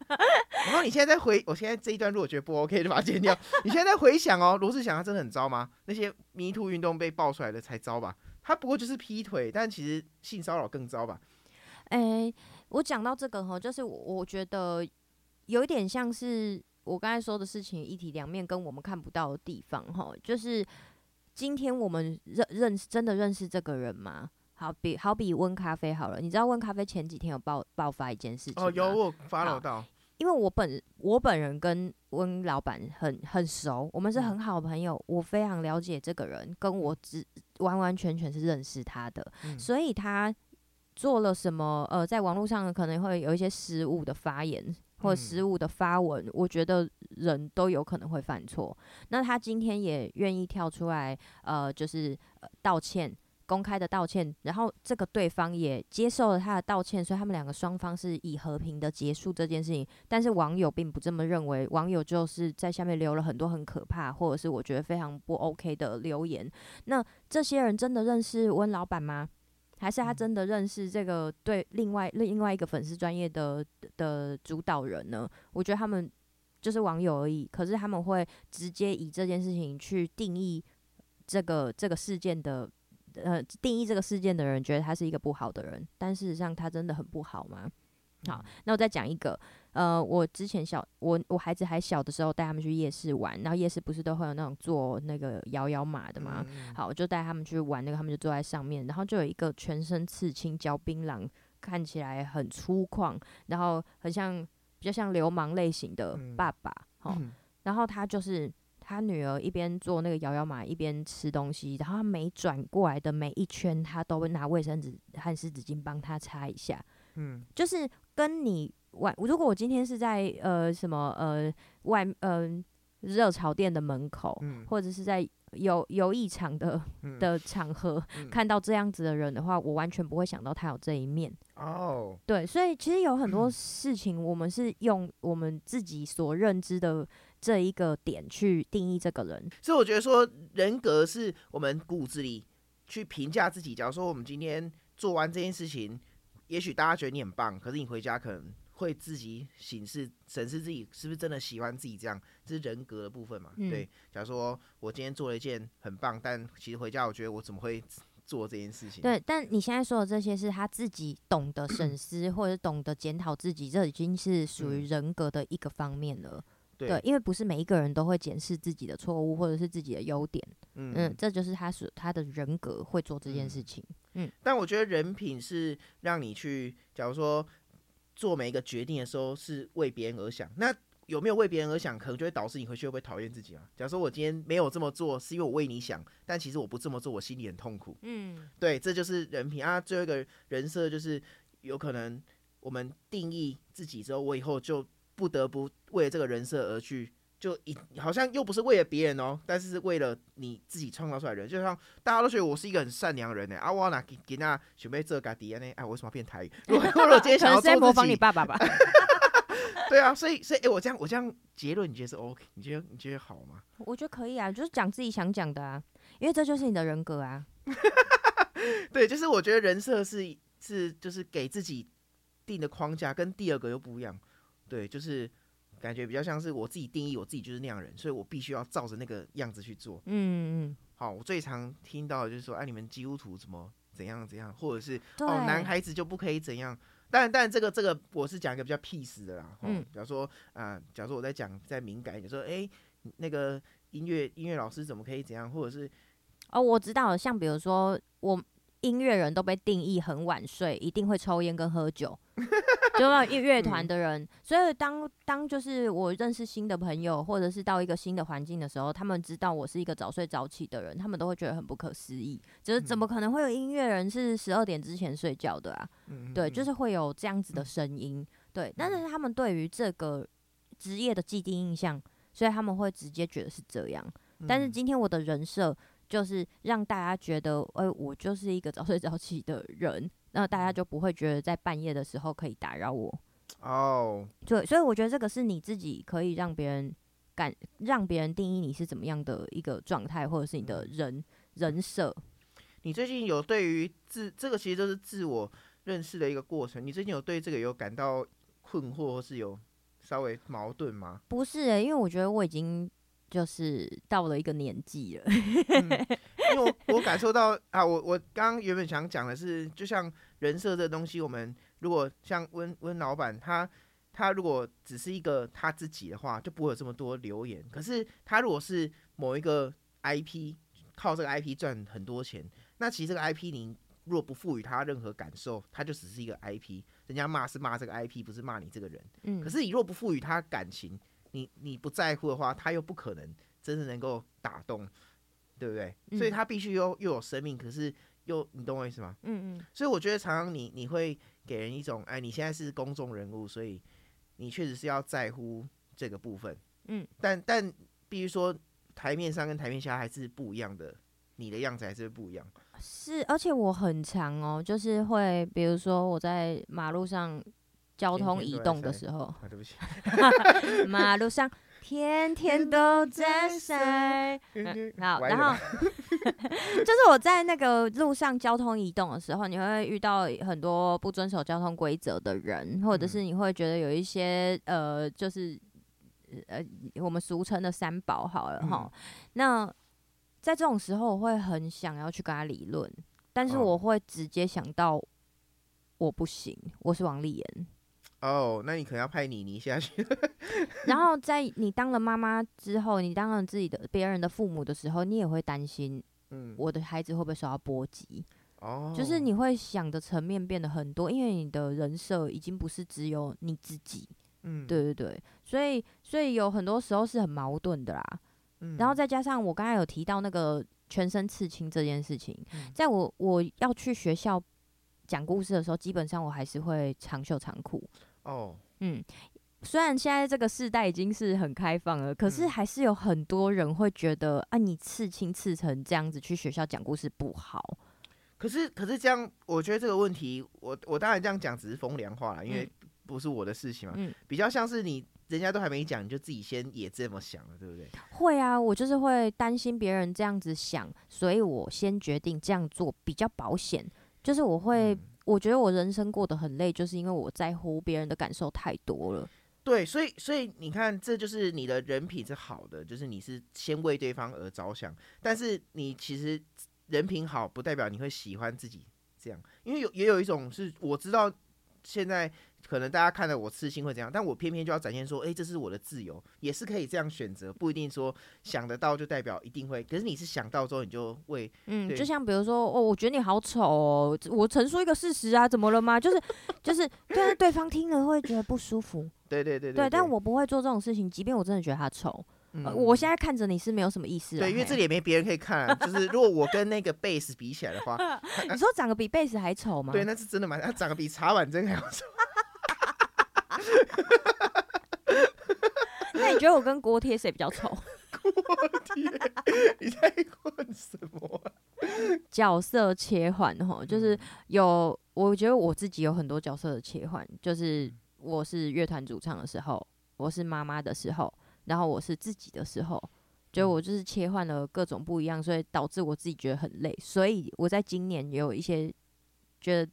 Speaker 2: 然后你现在在回，我现在这一段如果觉得不 OK 就把它剪掉。你现在在回想哦，罗志祥他真的很糟吗？那些迷途运动被爆出来的才糟吧？他不过就是劈腿，但其实性骚扰更糟吧？
Speaker 1: 哎、欸，我讲到这个哈，就是我我觉得有一点像是我刚才说的事情一体两面，跟我们看不到的地方哈，就是今天我们认认识真的认识这个人吗？好比好比温咖啡好了，你知道温咖啡前几天有爆爆发一件事情哦，
Speaker 2: 有我发了到，
Speaker 1: 因为我本我本人跟温老板很很熟，我们是很好的朋友，嗯、我非常了解这个人，跟我只完完全全是认识他的，嗯、所以他。做了什么？呃，在网络上可能会有一些失误的发言或者失误的发文，嗯、我觉得人都有可能会犯错。那他今天也愿意跳出来，呃，就是、呃、道歉，公开的道歉，然后这个对方也接受了他的道歉，所以他们两个双方是以和平的结束这件事情。但是网友并不这么认为，网友就是在下面留了很多很可怕，或者是我觉得非常不 OK 的留言。那这些人真的认识温老板吗？还是他真的认识这个对另外另外一个粉丝专业的的主导人呢？我觉得他们就是网友而已，可是他们会直接以这件事情去定义这个这个事件的呃定义这个事件的人觉得他是一个不好的人，但事实上他真的很不好吗？好，那我再讲一个，呃，我之前小我我孩子还小的时候带他们去夜市玩，然后夜市不是都会有那种坐那个摇摇马的吗？好，我就带他们去玩那个，他们就坐在上面，然后就有一个全身刺青、嚼槟榔，看起来很粗犷，然后很像比较像流氓类型的爸爸，好，然后他就是他女儿一边坐那个摇摇马一边吃东西，然后他每转过来的每一圈，他都会拿卫生纸和湿纸巾帮他擦一下，嗯，就是。跟你外，如果我今天是在呃什么呃外呃热炒店的门口，嗯、或者是在游游艺场的 的场合，嗯、看到这样子的人的话，我完全不会想到他有这一面。哦，对，所以其实有很多 事情，我们是用我们自己所认知的这一个点去定义这个人。
Speaker 2: 所以我觉得说，人格是我们骨子里去评价自己。假如说我们今天做完这件事情。也许大家觉得你很棒，可是你回家可能会自己审视、审视自己是不是真的喜欢自己这样，这是人格的部分嘛？嗯、对。假如说我今天做了一件很棒，但其实回家我觉得我怎么会做这件事情？
Speaker 1: 对。但你现在说的这些是他自己懂得 审视，或者懂得检讨自己，这已经是属于人格的一个方面了。对，对，因为不是每一个人都会检视自己的错误或者是自己的优点。嗯，嗯，这就是他所他的人格会做这件事情。嗯，
Speaker 2: 但我觉得人品是让你去，假如说做每一个决定的时候是为别人而想，那有没有为别人而想，可能就会导致你回去会不会讨厌自己啊？假如说我今天没有这么做，是因为我为你想，但其实我不这么做，我心里很痛苦。嗯，对，这就是人品啊。最后一个人设就是有可能我们定义自己之后，我以后就。不得不为了这个人设而去，就一好像又不是为了别人哦，但是是为了你自己创造出来的人。就像大家都觉得我是一个很善良的人呢，啊，我拿给给那准备这个底下呢？哎，我为什么要变台语？如果如果今天想要做模
Speaker 1: 仿你爸爸吧？
Speaker 2: 对啊，所以所以哎、欸，我这样我这样结论，你觉得是 OK？你觉得你觉得好吗？
Speaker 1: 我觉得可以啊，就是讲自己想讲的啊，因为这就是你的人格啊。
Speaker 2: 对，就是我觉得人设是是就是给自己定的框架，跟第二个又不一样。对，就是感觉比较像是我自己定义，我自己就是那样人，所以我必须要照着那个样子去做。嗯嗯。好，我最常听到的就是说，哎、啊，你们基督徒怎么怎样怎样，或者是哦，男孩子就不可以怎样。但但这个这个，我是讲一个比较 peace 的啦。嗯。比方说啊、呃，假如说我在讲再敏感一点，说哎，那个音乐音乐老师怎么可以怎样，或者是
Speaker 1: 哦，我知道了，像比如说我音乐人都被定义很晚睡，一定会抽烟跟喝酒。就那乐团的人，嗯、所以当当就是我认识新的朋友，或者是到一个新的环境的时候，他们知道我是一个早睡早起的人，他们都会觉得很不可思议，就是怎么可能会有音乐人是十二点之前睡觉的啊？嗯、对，就是会有这样子的声音，嗯、对。但是他们对于这个职业的既定印象，所以他们会直接觉得是这样。但是今天我的人设就是让大家觉得，哎、欸，我就是一个早睡早起的人。那大家就不会觉得在半夜的时候可以打扰我哦。对，oh. 所以我觉得这个是你自己可以让别人感，让别人定义你是怎么样的一个状态，或者是你的人人设。
Speaker 2: 你最近有对于自这个其实就是自我认识的一个过程。你最近有对这个有感到困惑，或是有稍微矛盾吗？
Speaker 1: 不是因为我觉得我已经就是到了一个年纪了。
Speaker 2: 嗯因为我我感受到啊，我我刚刚原本想讲的是，就像人设这东西，我们如果像温温老板，他他如果只是一个他自己的话，就不会有这么多留言。可是他如果是某一个 IP，靠这个 IP 赚很多钱，那其实这个 IP 你如果不赋予他任何感受，他就只是一个 IP。人家骂是骂这个 IP，不是骂你这个人。嗯。可是你若不赋予他感情，你你不在乎的话，他又不可能真的能够打动。对不对？所以他必须又又有生命，可是又你懂我意思吗？嗯嗯。所以我觉得常常你你会给人一种，哎，你现在是公众人物，所以你确实是要在乎这个部分。嗯。但但必须说，台面上跟台面下还是不一样的，你的样子还是不一样。
Speaker 1: 是，而且我很常哦，就是会，比如说我在马路上交通移动的时候，啊，对不起，马路上。天天都在晒，好，然后 就是我在那个路上交通移动的时候，你会遇到很多不遵守交通规则的人，或者是你会觉得有一些呃，就是呃，我们俗称的三宝好了哈。那在这种时候，我会很想要去跟他理论，但是我会直接想到我不行，我是王丽妍。
Speaker 2: 哦，那你可能要派妮妮下去。
Speaker 1: 然后在你当了妈妈之后，你当了自己的别人的父母的时候，你也会担心，嗯，我的孩子会不会受到波及？哦，就是你会想的层面变得很多，因为你的人设已经不是只有你自己。嗯，对对对，所以所以有很多时候是很矛盾的啦。嗯，然后再加上我刚才有提到那个全身刺青这件事情，嗯，在我我要去学校讲故事的时候，基本上我还是会长袖长裤。哦，嗯，虽然现在这个时代已经是很开放了，可是还是有很多人会觉得啊，你刺青刺成这样子去学校讲故事不好。
Speaker 2: 可是可是这样，我觉得这个问题，我我当然这样讲只是风凉话啦，因为不是我的事情嘛，嗯，比较像是你人家都还没讲，你就自己先也这么想了，对不对？
Speaker 1: 会啊，我就是会担心别人这样子想，所以我先决定这样做比较保险，就是我会。我觉得我人生过得很累，就是因为我在乎别人的感受太多了。
Speaker 2: 对，所以所以你看，这就是你的人品是好的，就是你是先为对方而着想。但是你其实人品好，不代表你会喜欢自己这样，因为有也有一种是我知道现在。可能大家看到我刺青会怎样，但我偏偏就要展现说，哎、欸，这是我的自由，也是可以这样选择，不一定说想得到就代表一定会。可是你是想到之后，你就会，
Speaker 1: 嗯，就像比如说，哦，我觉得你好丑哦，我陈述一个事实啊，怎么了吗？就是就是，但是对方听了会觉得不舒服。
Speaker 2: 对对对对，
Speaker 1: 对，但我不会做这种事情，即便我真的觉得他丑。嗯呃、我现在看着你是没有什么意思的，
Speaker 2: 对，因为这里也没别人可以看、啊。就是如果我跟那个贝斯比起来的话，
Speaker 1: 你说长得比贝斯还丑吗？
Speaker 2: 对，那是真的吗？他长得比茶碗真还要丑。
Speaker 1: 那你觉得我跟锅贴谁比较丑？
Speaker 2: 锅贴，你在问什么？
Speaker 1: 角色切换哈，就是有，我觉得我自己有很多角色的切换，就是我是乐团主唱的时候，我是妈妈的时候，然后我是自己的时候，就我就是切换了各种不一样，所以导致我自己觉得很累。所以我在今年也有一些觉得。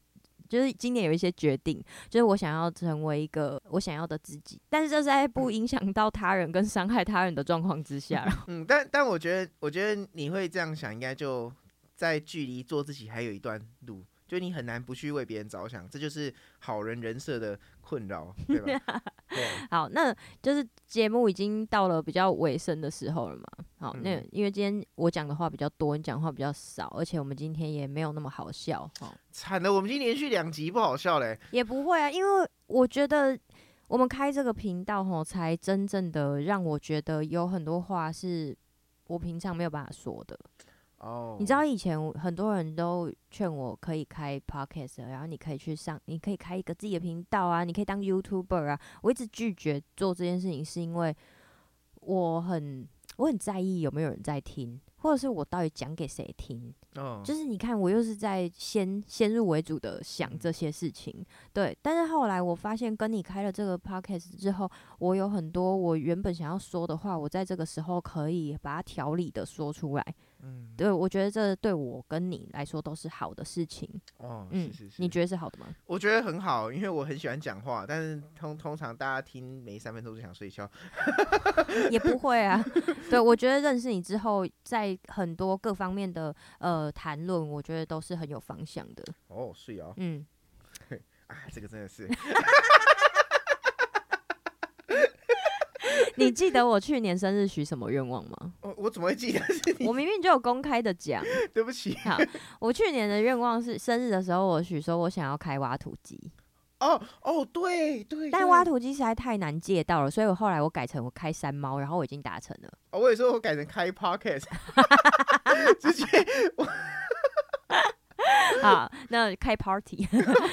Speaker 1: 就是今年有一些决定，就是我想要成为一个我想要的自己，但是这是在不影响到他人跟伤害他人的状况之下。
Speaker 2: 嗯，但但我觉得，我觉得你会这样想，应该就在距离做自己还有一段路。就你很难不去为别人着想，这就是好人人设的困扰，对吧？对。
Speaker 1: 好，那就是节目已经到了比较尾声的时候了嘛。好，那因为今天我讲的话比较多，你讲话比较少，而且我们今天也没有那么好笑。哦，
Speaker 2: 惨了，我们今天连续两集不好笑嘞。
Speaker 1: 也不会啊，因为我觉得我们开这个频道吼，才真正的让我觉得有很多话是我平常没有办法说的。哦，oh. 你知道以前很多人都劝我可以开 podcast，然后你可以去上，你可以开一个自己的频道啊，你可以当 YouTuber 啊。我一直拒绝做这件事情，是因为我很我很在意有没有人在听，或者是我到底讲给谁听。哦，oh. 就是你看我又是在先先入为主的想这些事情，对。但是后来我发现跟你开了这个 podcast 之后，我有很多我原本想要说的话，我在这个时候可以把它条理的说出来。嗯，对，我觉得这对我跟你来说都是好的事情。哦，嗯，是是是，你觉得是好的吗？
Speaker 2: 我觉得很好，因为我很喜欢讲话，但是通通常大家听没三分钟就想睡觉。
Speaker 1: 也不会啊，对，我觉得认识你之后，在很多各方面的呃谈论，我觉得都是很有方向的。
Speaker 2: 哦，是啊，嗯，啊，这个真的是。
Speaker 1: 你记得我去年生日许什么愿望吗？
Speaker 2: 我我怎么会记得？
Speaker 1: 我明明就有公开的讲。
Speaker 2: 对不起。
Speaker 1: 好，我去年的愿望是生日的时候，我许说我想要开挖土机。
Speaker 2: 哦哦，对对。
Speaker 1: 但挖土机实在太难借到了，所以我后来我改成我开山猫，然后我已经达成了。
Speaker 2: 哦，我也说我改成开 Pocket，直接我。
Speaker 1: 好，那开 party，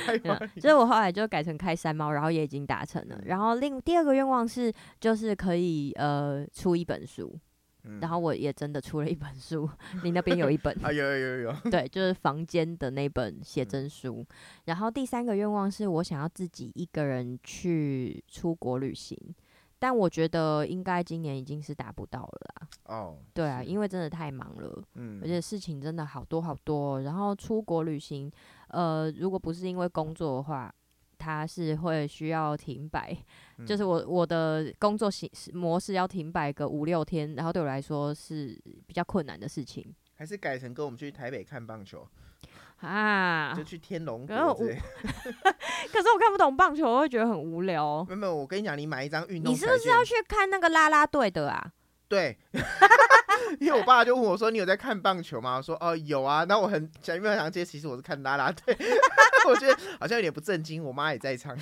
Speaker 1: 所以我后来就改成开山猫，然后也已经达成了。然后另第二个愿望是，就是可以呃出一本书，嗯、然后我也真的出了一本书。你那边有一本
Speaker 2: 啊？有有有有。
Speaker 1: 对，就是房间的那本写真书。嗯、然后第三个愿望是我想要自己一个人去出国旅行。但我觉得应该今年已经是达不到了啦。哦，对啊，因为真的太忙了，嗯，而且事情真的好多好多。然后出国旅行，呃，如果不是因为工作的话，它是会需要停摆，
Speaker 2: 嗯、
Speaker 1: 就是我我的工作形式模式要停摆个五六天，然后对我来说是比较困难的事情。
Speaker 2: 还是改成跟我们去台北看棒球
Speaker 1: 啊？
Speaker 2: 就去天龙国。
Speaker 1: 可是我看不懂棒球，我会觉得很无聊。
Speaker 2: 没有，我跟你讲，你买一张运动，
Speaker 1: 你是不是要去看那个啦啦队的啊？
Speaker 2: 对。因为我爸就问我说：“你有在看棒球吗？”我说：“哦，有啊。”那我很想，因为想接，其实我是看啦啦队。我觉得好像有点不正经。我妈也在场。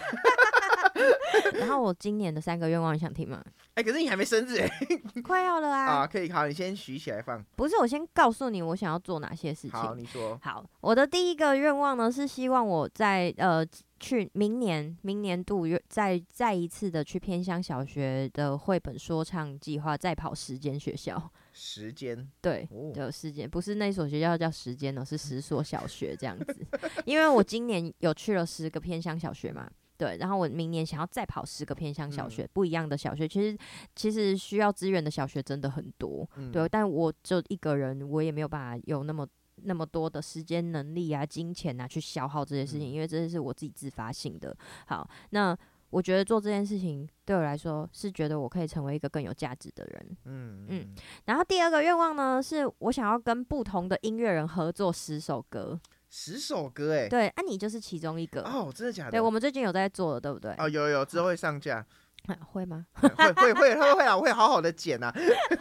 Speaker 1: 然后我今年的三个愿望，你想听吗？
Speaker 2: 哎、欸，可是你还没生日哎，
Speaker 1: 快要了啊！
Speaker 2: 啊，可以，好，你先许起来放。
Speaker 1: 不是，我先告诉你，我想要做哪些事情。
Speaker 2: 好，你说。
Speaker 1: 好，我的第一个愿望呢，是希望我在呃去明年明年度再再一次的去偏乡小学的绘本说唱计划，再跑时间学校。
Speaker 2: 时间。
Speaker 1: 对，有时间，不是那所学校叫时间哦，是十所小学这样子。因为我今年有去了十个偏乡小学嘛。对，然后我明年想要再跑十个偏乡小学，嗯、不一样的小学。其实，其实需要资源的小学真的很多，嗯、对。但我就一个人，我也没有办法有那么那么多的时间、能力啊、金钱啊去消耗这些事情，嗯、因为这是我自己自发性的。好，那我觉得做这件事情对我来说是觉得我可以成为一个更有价值的人。嗯嗯。然后第二个愿望呢，是我想要跟不同的音乐人合作十首歌。
Speaker 2: 十首歌哎，
Speaker 1: 对，啊，你就是其中一个
Speaker 2: 哦，真的假的？
Speaker 1: 对，我们最近有在做的，对不对？
Speaker 2: 哦，有有，之后会上架，
Speaker 1: 啊、会吗？
Speaker 2: 会会会会会啊，我会好好的剪啊。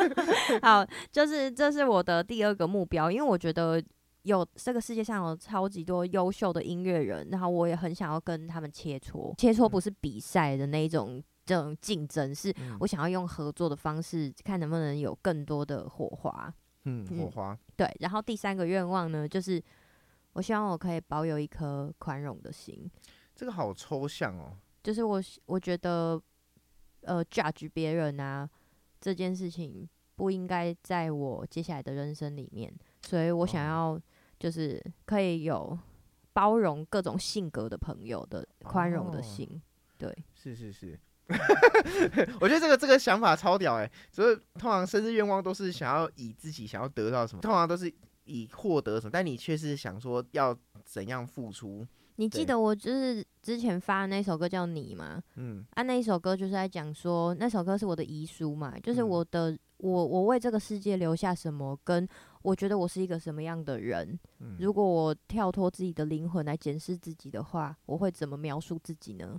Speaker 1: 好，就是这是我的第二个目标，因为我觉得有这个世界上有超级多优秀的音乐人，然后我也很想要跟他们切磋，切磋不是比赛的那一种这种竞争，是我想要用合作的方式，看能不能有更多的火花。
Speaker 2: 嗯，火花、嗯。
Speaker 1: 对，然后第三个愿望呢，就是。我希望我可以保有一颗宽容的心。
Speaker 2: 这个好抽象哦。
Speaker 1: 就是我，我觉得，呃，judge 别人啊，这件事情不应该在我接下来的人生里面。所以我想要，就是可以有包容各种性格的朋友的宽容的心。哦、对，
Speaker 2: 是是是。我觉得这个这个想法超屌哎。所以通常生日愿望都是想要以自己想要得到什么，通常都是。以获得什么？但你却是想说要怎样付出？
Speaker 1: 你记得我就是之前发的那首歌叫你吗？
Speaker 2: 嗯，
Speaker 1: 啊，那一首歌就是在讲说，那首歌是我的遗书嘛，就是我的、嗯、我我为这个世界留下什么，跟我觉得我是一个什么样的人。嗯、如果我跳脱自己的灵魂来检视自己的话，我会怎么描述自己呢？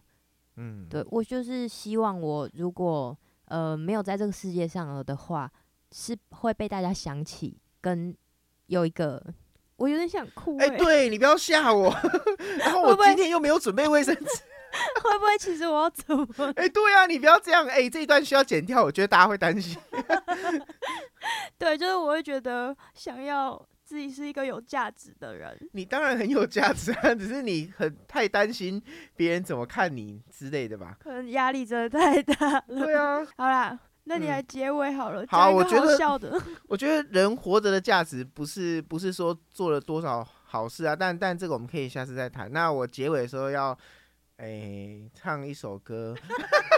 Speaker 2: 嗯，
Speaker 1: 对，我就是希望我如果呃没有在这个世界上了的话，是会被大家想起跟。有一个，我有点想哭、欸。哎、
Speaker 2: 欸，对你不要吓我。然后我今天又没有准备卫生纸，
Speaker 1: 会不会其实我要怎么？
Speaker 2: 哎、欸，对啊，你不要这样。哎、欸，这一段需要剪掉，我觉得大家会担心。
Speaker 1: 对，就是我会觉得想要自己是一个有价值的人。
Speaker 2: 你当然很有价值啊，只是你很太担心别人怎么看你之类的吧？
Speaker 1: 可能压力真的太大了。
Speaker 2: 对啊，
Speaker 1: 好啦。那你来结尾好了。
Speaker 2: 嗯、好，我觉得，
Speaker 1: 的
Speaker 2: 我觉得人活着的价值不是不是说做了多少好事啊，但但这个我们可以下次再谈。那我结尾的时候要，哎、欸，唱一首歌，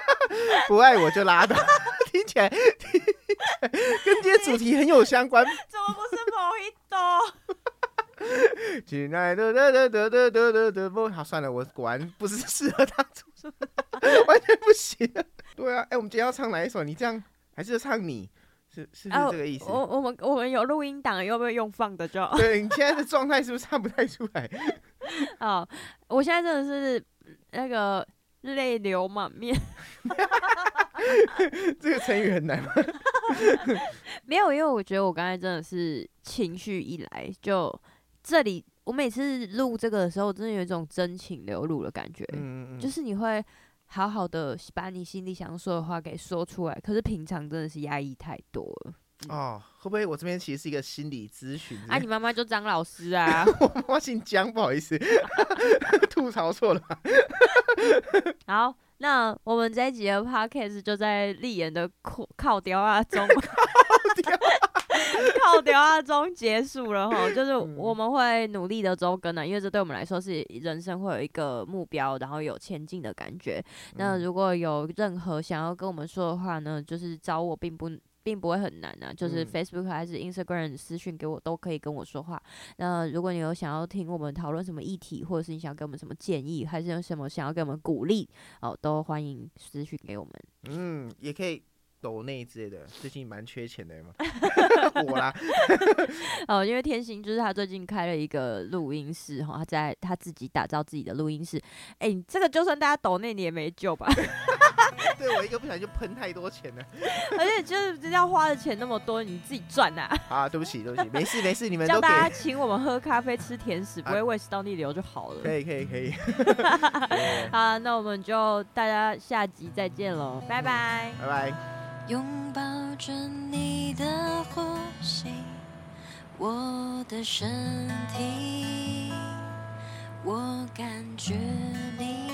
Speaker 2: 不爱我就拉倒，听起来，听起来跟今天主题很有相关。
Speaker 1: 怎么不是某一朵？
Speaker 2: 亲爱的，得得得得得得得不，好算了，我果然不是适合他出声，完全不行。对啊，哎、欸，我们今天要唱哪一首？你这样还是唱你，是是不是这个意思？啊、
Speaker 1: 我我们我们有录音档，要不要用放的就？
Speaker 2: 对，你现在的状态是不是唱不太出来？
Speaker 1: 哦，我现在真的是那个泪流满面。
Speaker 2: 这个成语很难吗？
Speaker 1: 没有，因为我觉得我刚才真的是情绪一来就。这里我每次录这个的时候，真的有一种真情流露的感觉，嗯嗯，就是你会好好的把你心里想说的话给说出来。可是平常真的是压抑太多了。
Speaker 2: 嗯、哦，会不会我这边其实是一个心理咨询？
Speaker 1: 啊，你妈妈就张老师啊，
Speaker 2: 我妈妈姓江，不好意思，吐槽错了。
Speaker 1: 好，那我们这一集的 podcast 就在丽妍的靠靠雕啊中。靠调啊中结束了哈，就是我们会努力的周更的，因为这对我们来说是人生会有一个目标，然后有前进的感觉。那如果有任何想要跟我们说的话呢，就是找我并不
Speaker 3: 并不会很难啊，就是 Facebook 还是 Instagram 私讯给我都可以跟我说话。那如果你有想要听我们讨论什么议题，或者是你想给我们什么建议，还是有什么想要给我们鼓励，哦，都欢迎私讯给我们。
Speaker 2: 嗯，也可以。抖内之类的，最近蛮缺钱的嘛。我啦，
Speaker 3: 哦，因为天星就是他最近开了一个录音室哈，他在他自己打造自己的录音室。哎、欸，这个就算大家抖内你也没救吧？
Speaker 2: 对，我一个不小心就喷太多钱了，
Speaker 3: 而且就是要花的钱那么多，你自己赚呐。
Speaker 2: 啊，对不起，对不起，没事没事，你们
Speaker 3: 叫大家请我们喝咖啡吃甜食，不会胃食道逆流就好了。
Speaker 2: 可以可以可以。
Speaker 3: 好，那我们就大家下集再见喽，拜拜，
Speaker 2: 拜拜。
Speaker 1: 拥抱着你的呼吸，我的身体，我感觉你，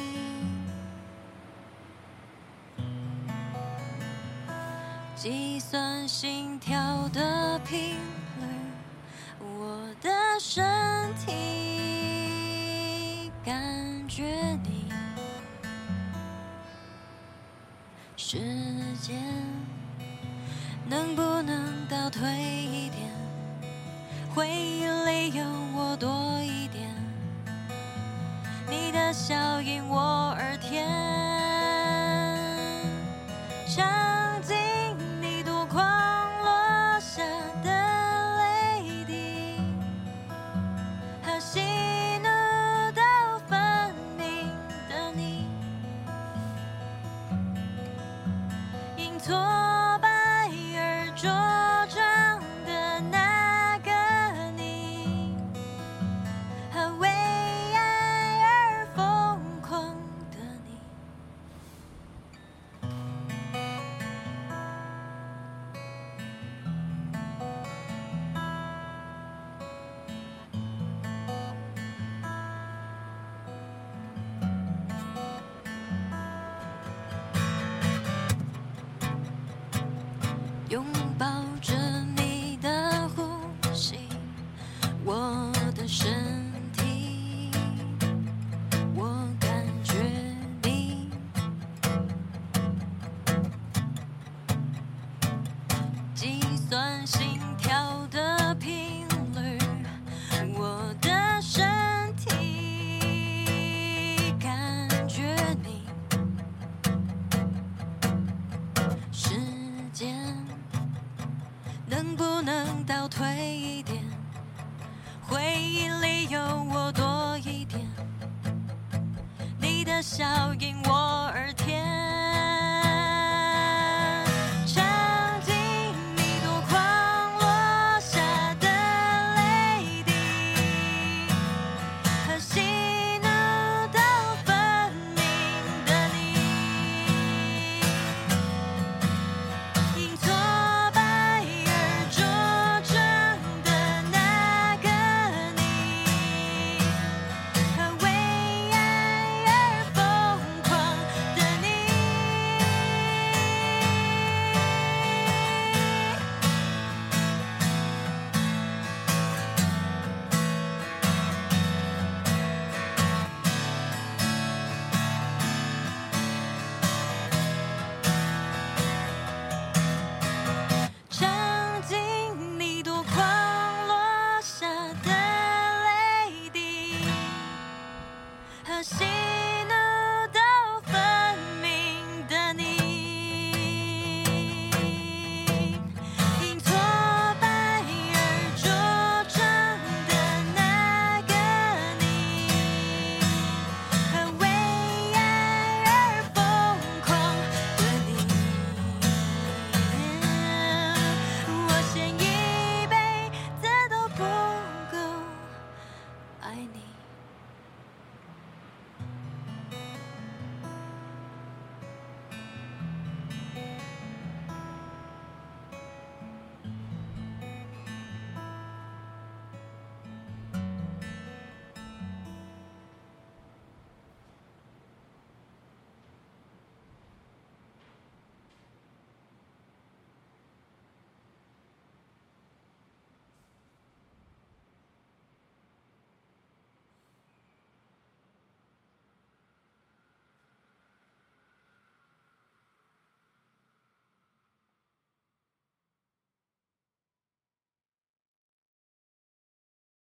Speaker 1: 计算心跳的频率，我的身体感觉你，时间。能不能倒退一点回忆里有我多一点。你的笑因我而甜尝尽你多年落下的泪滴和喜怒都分明的你。影左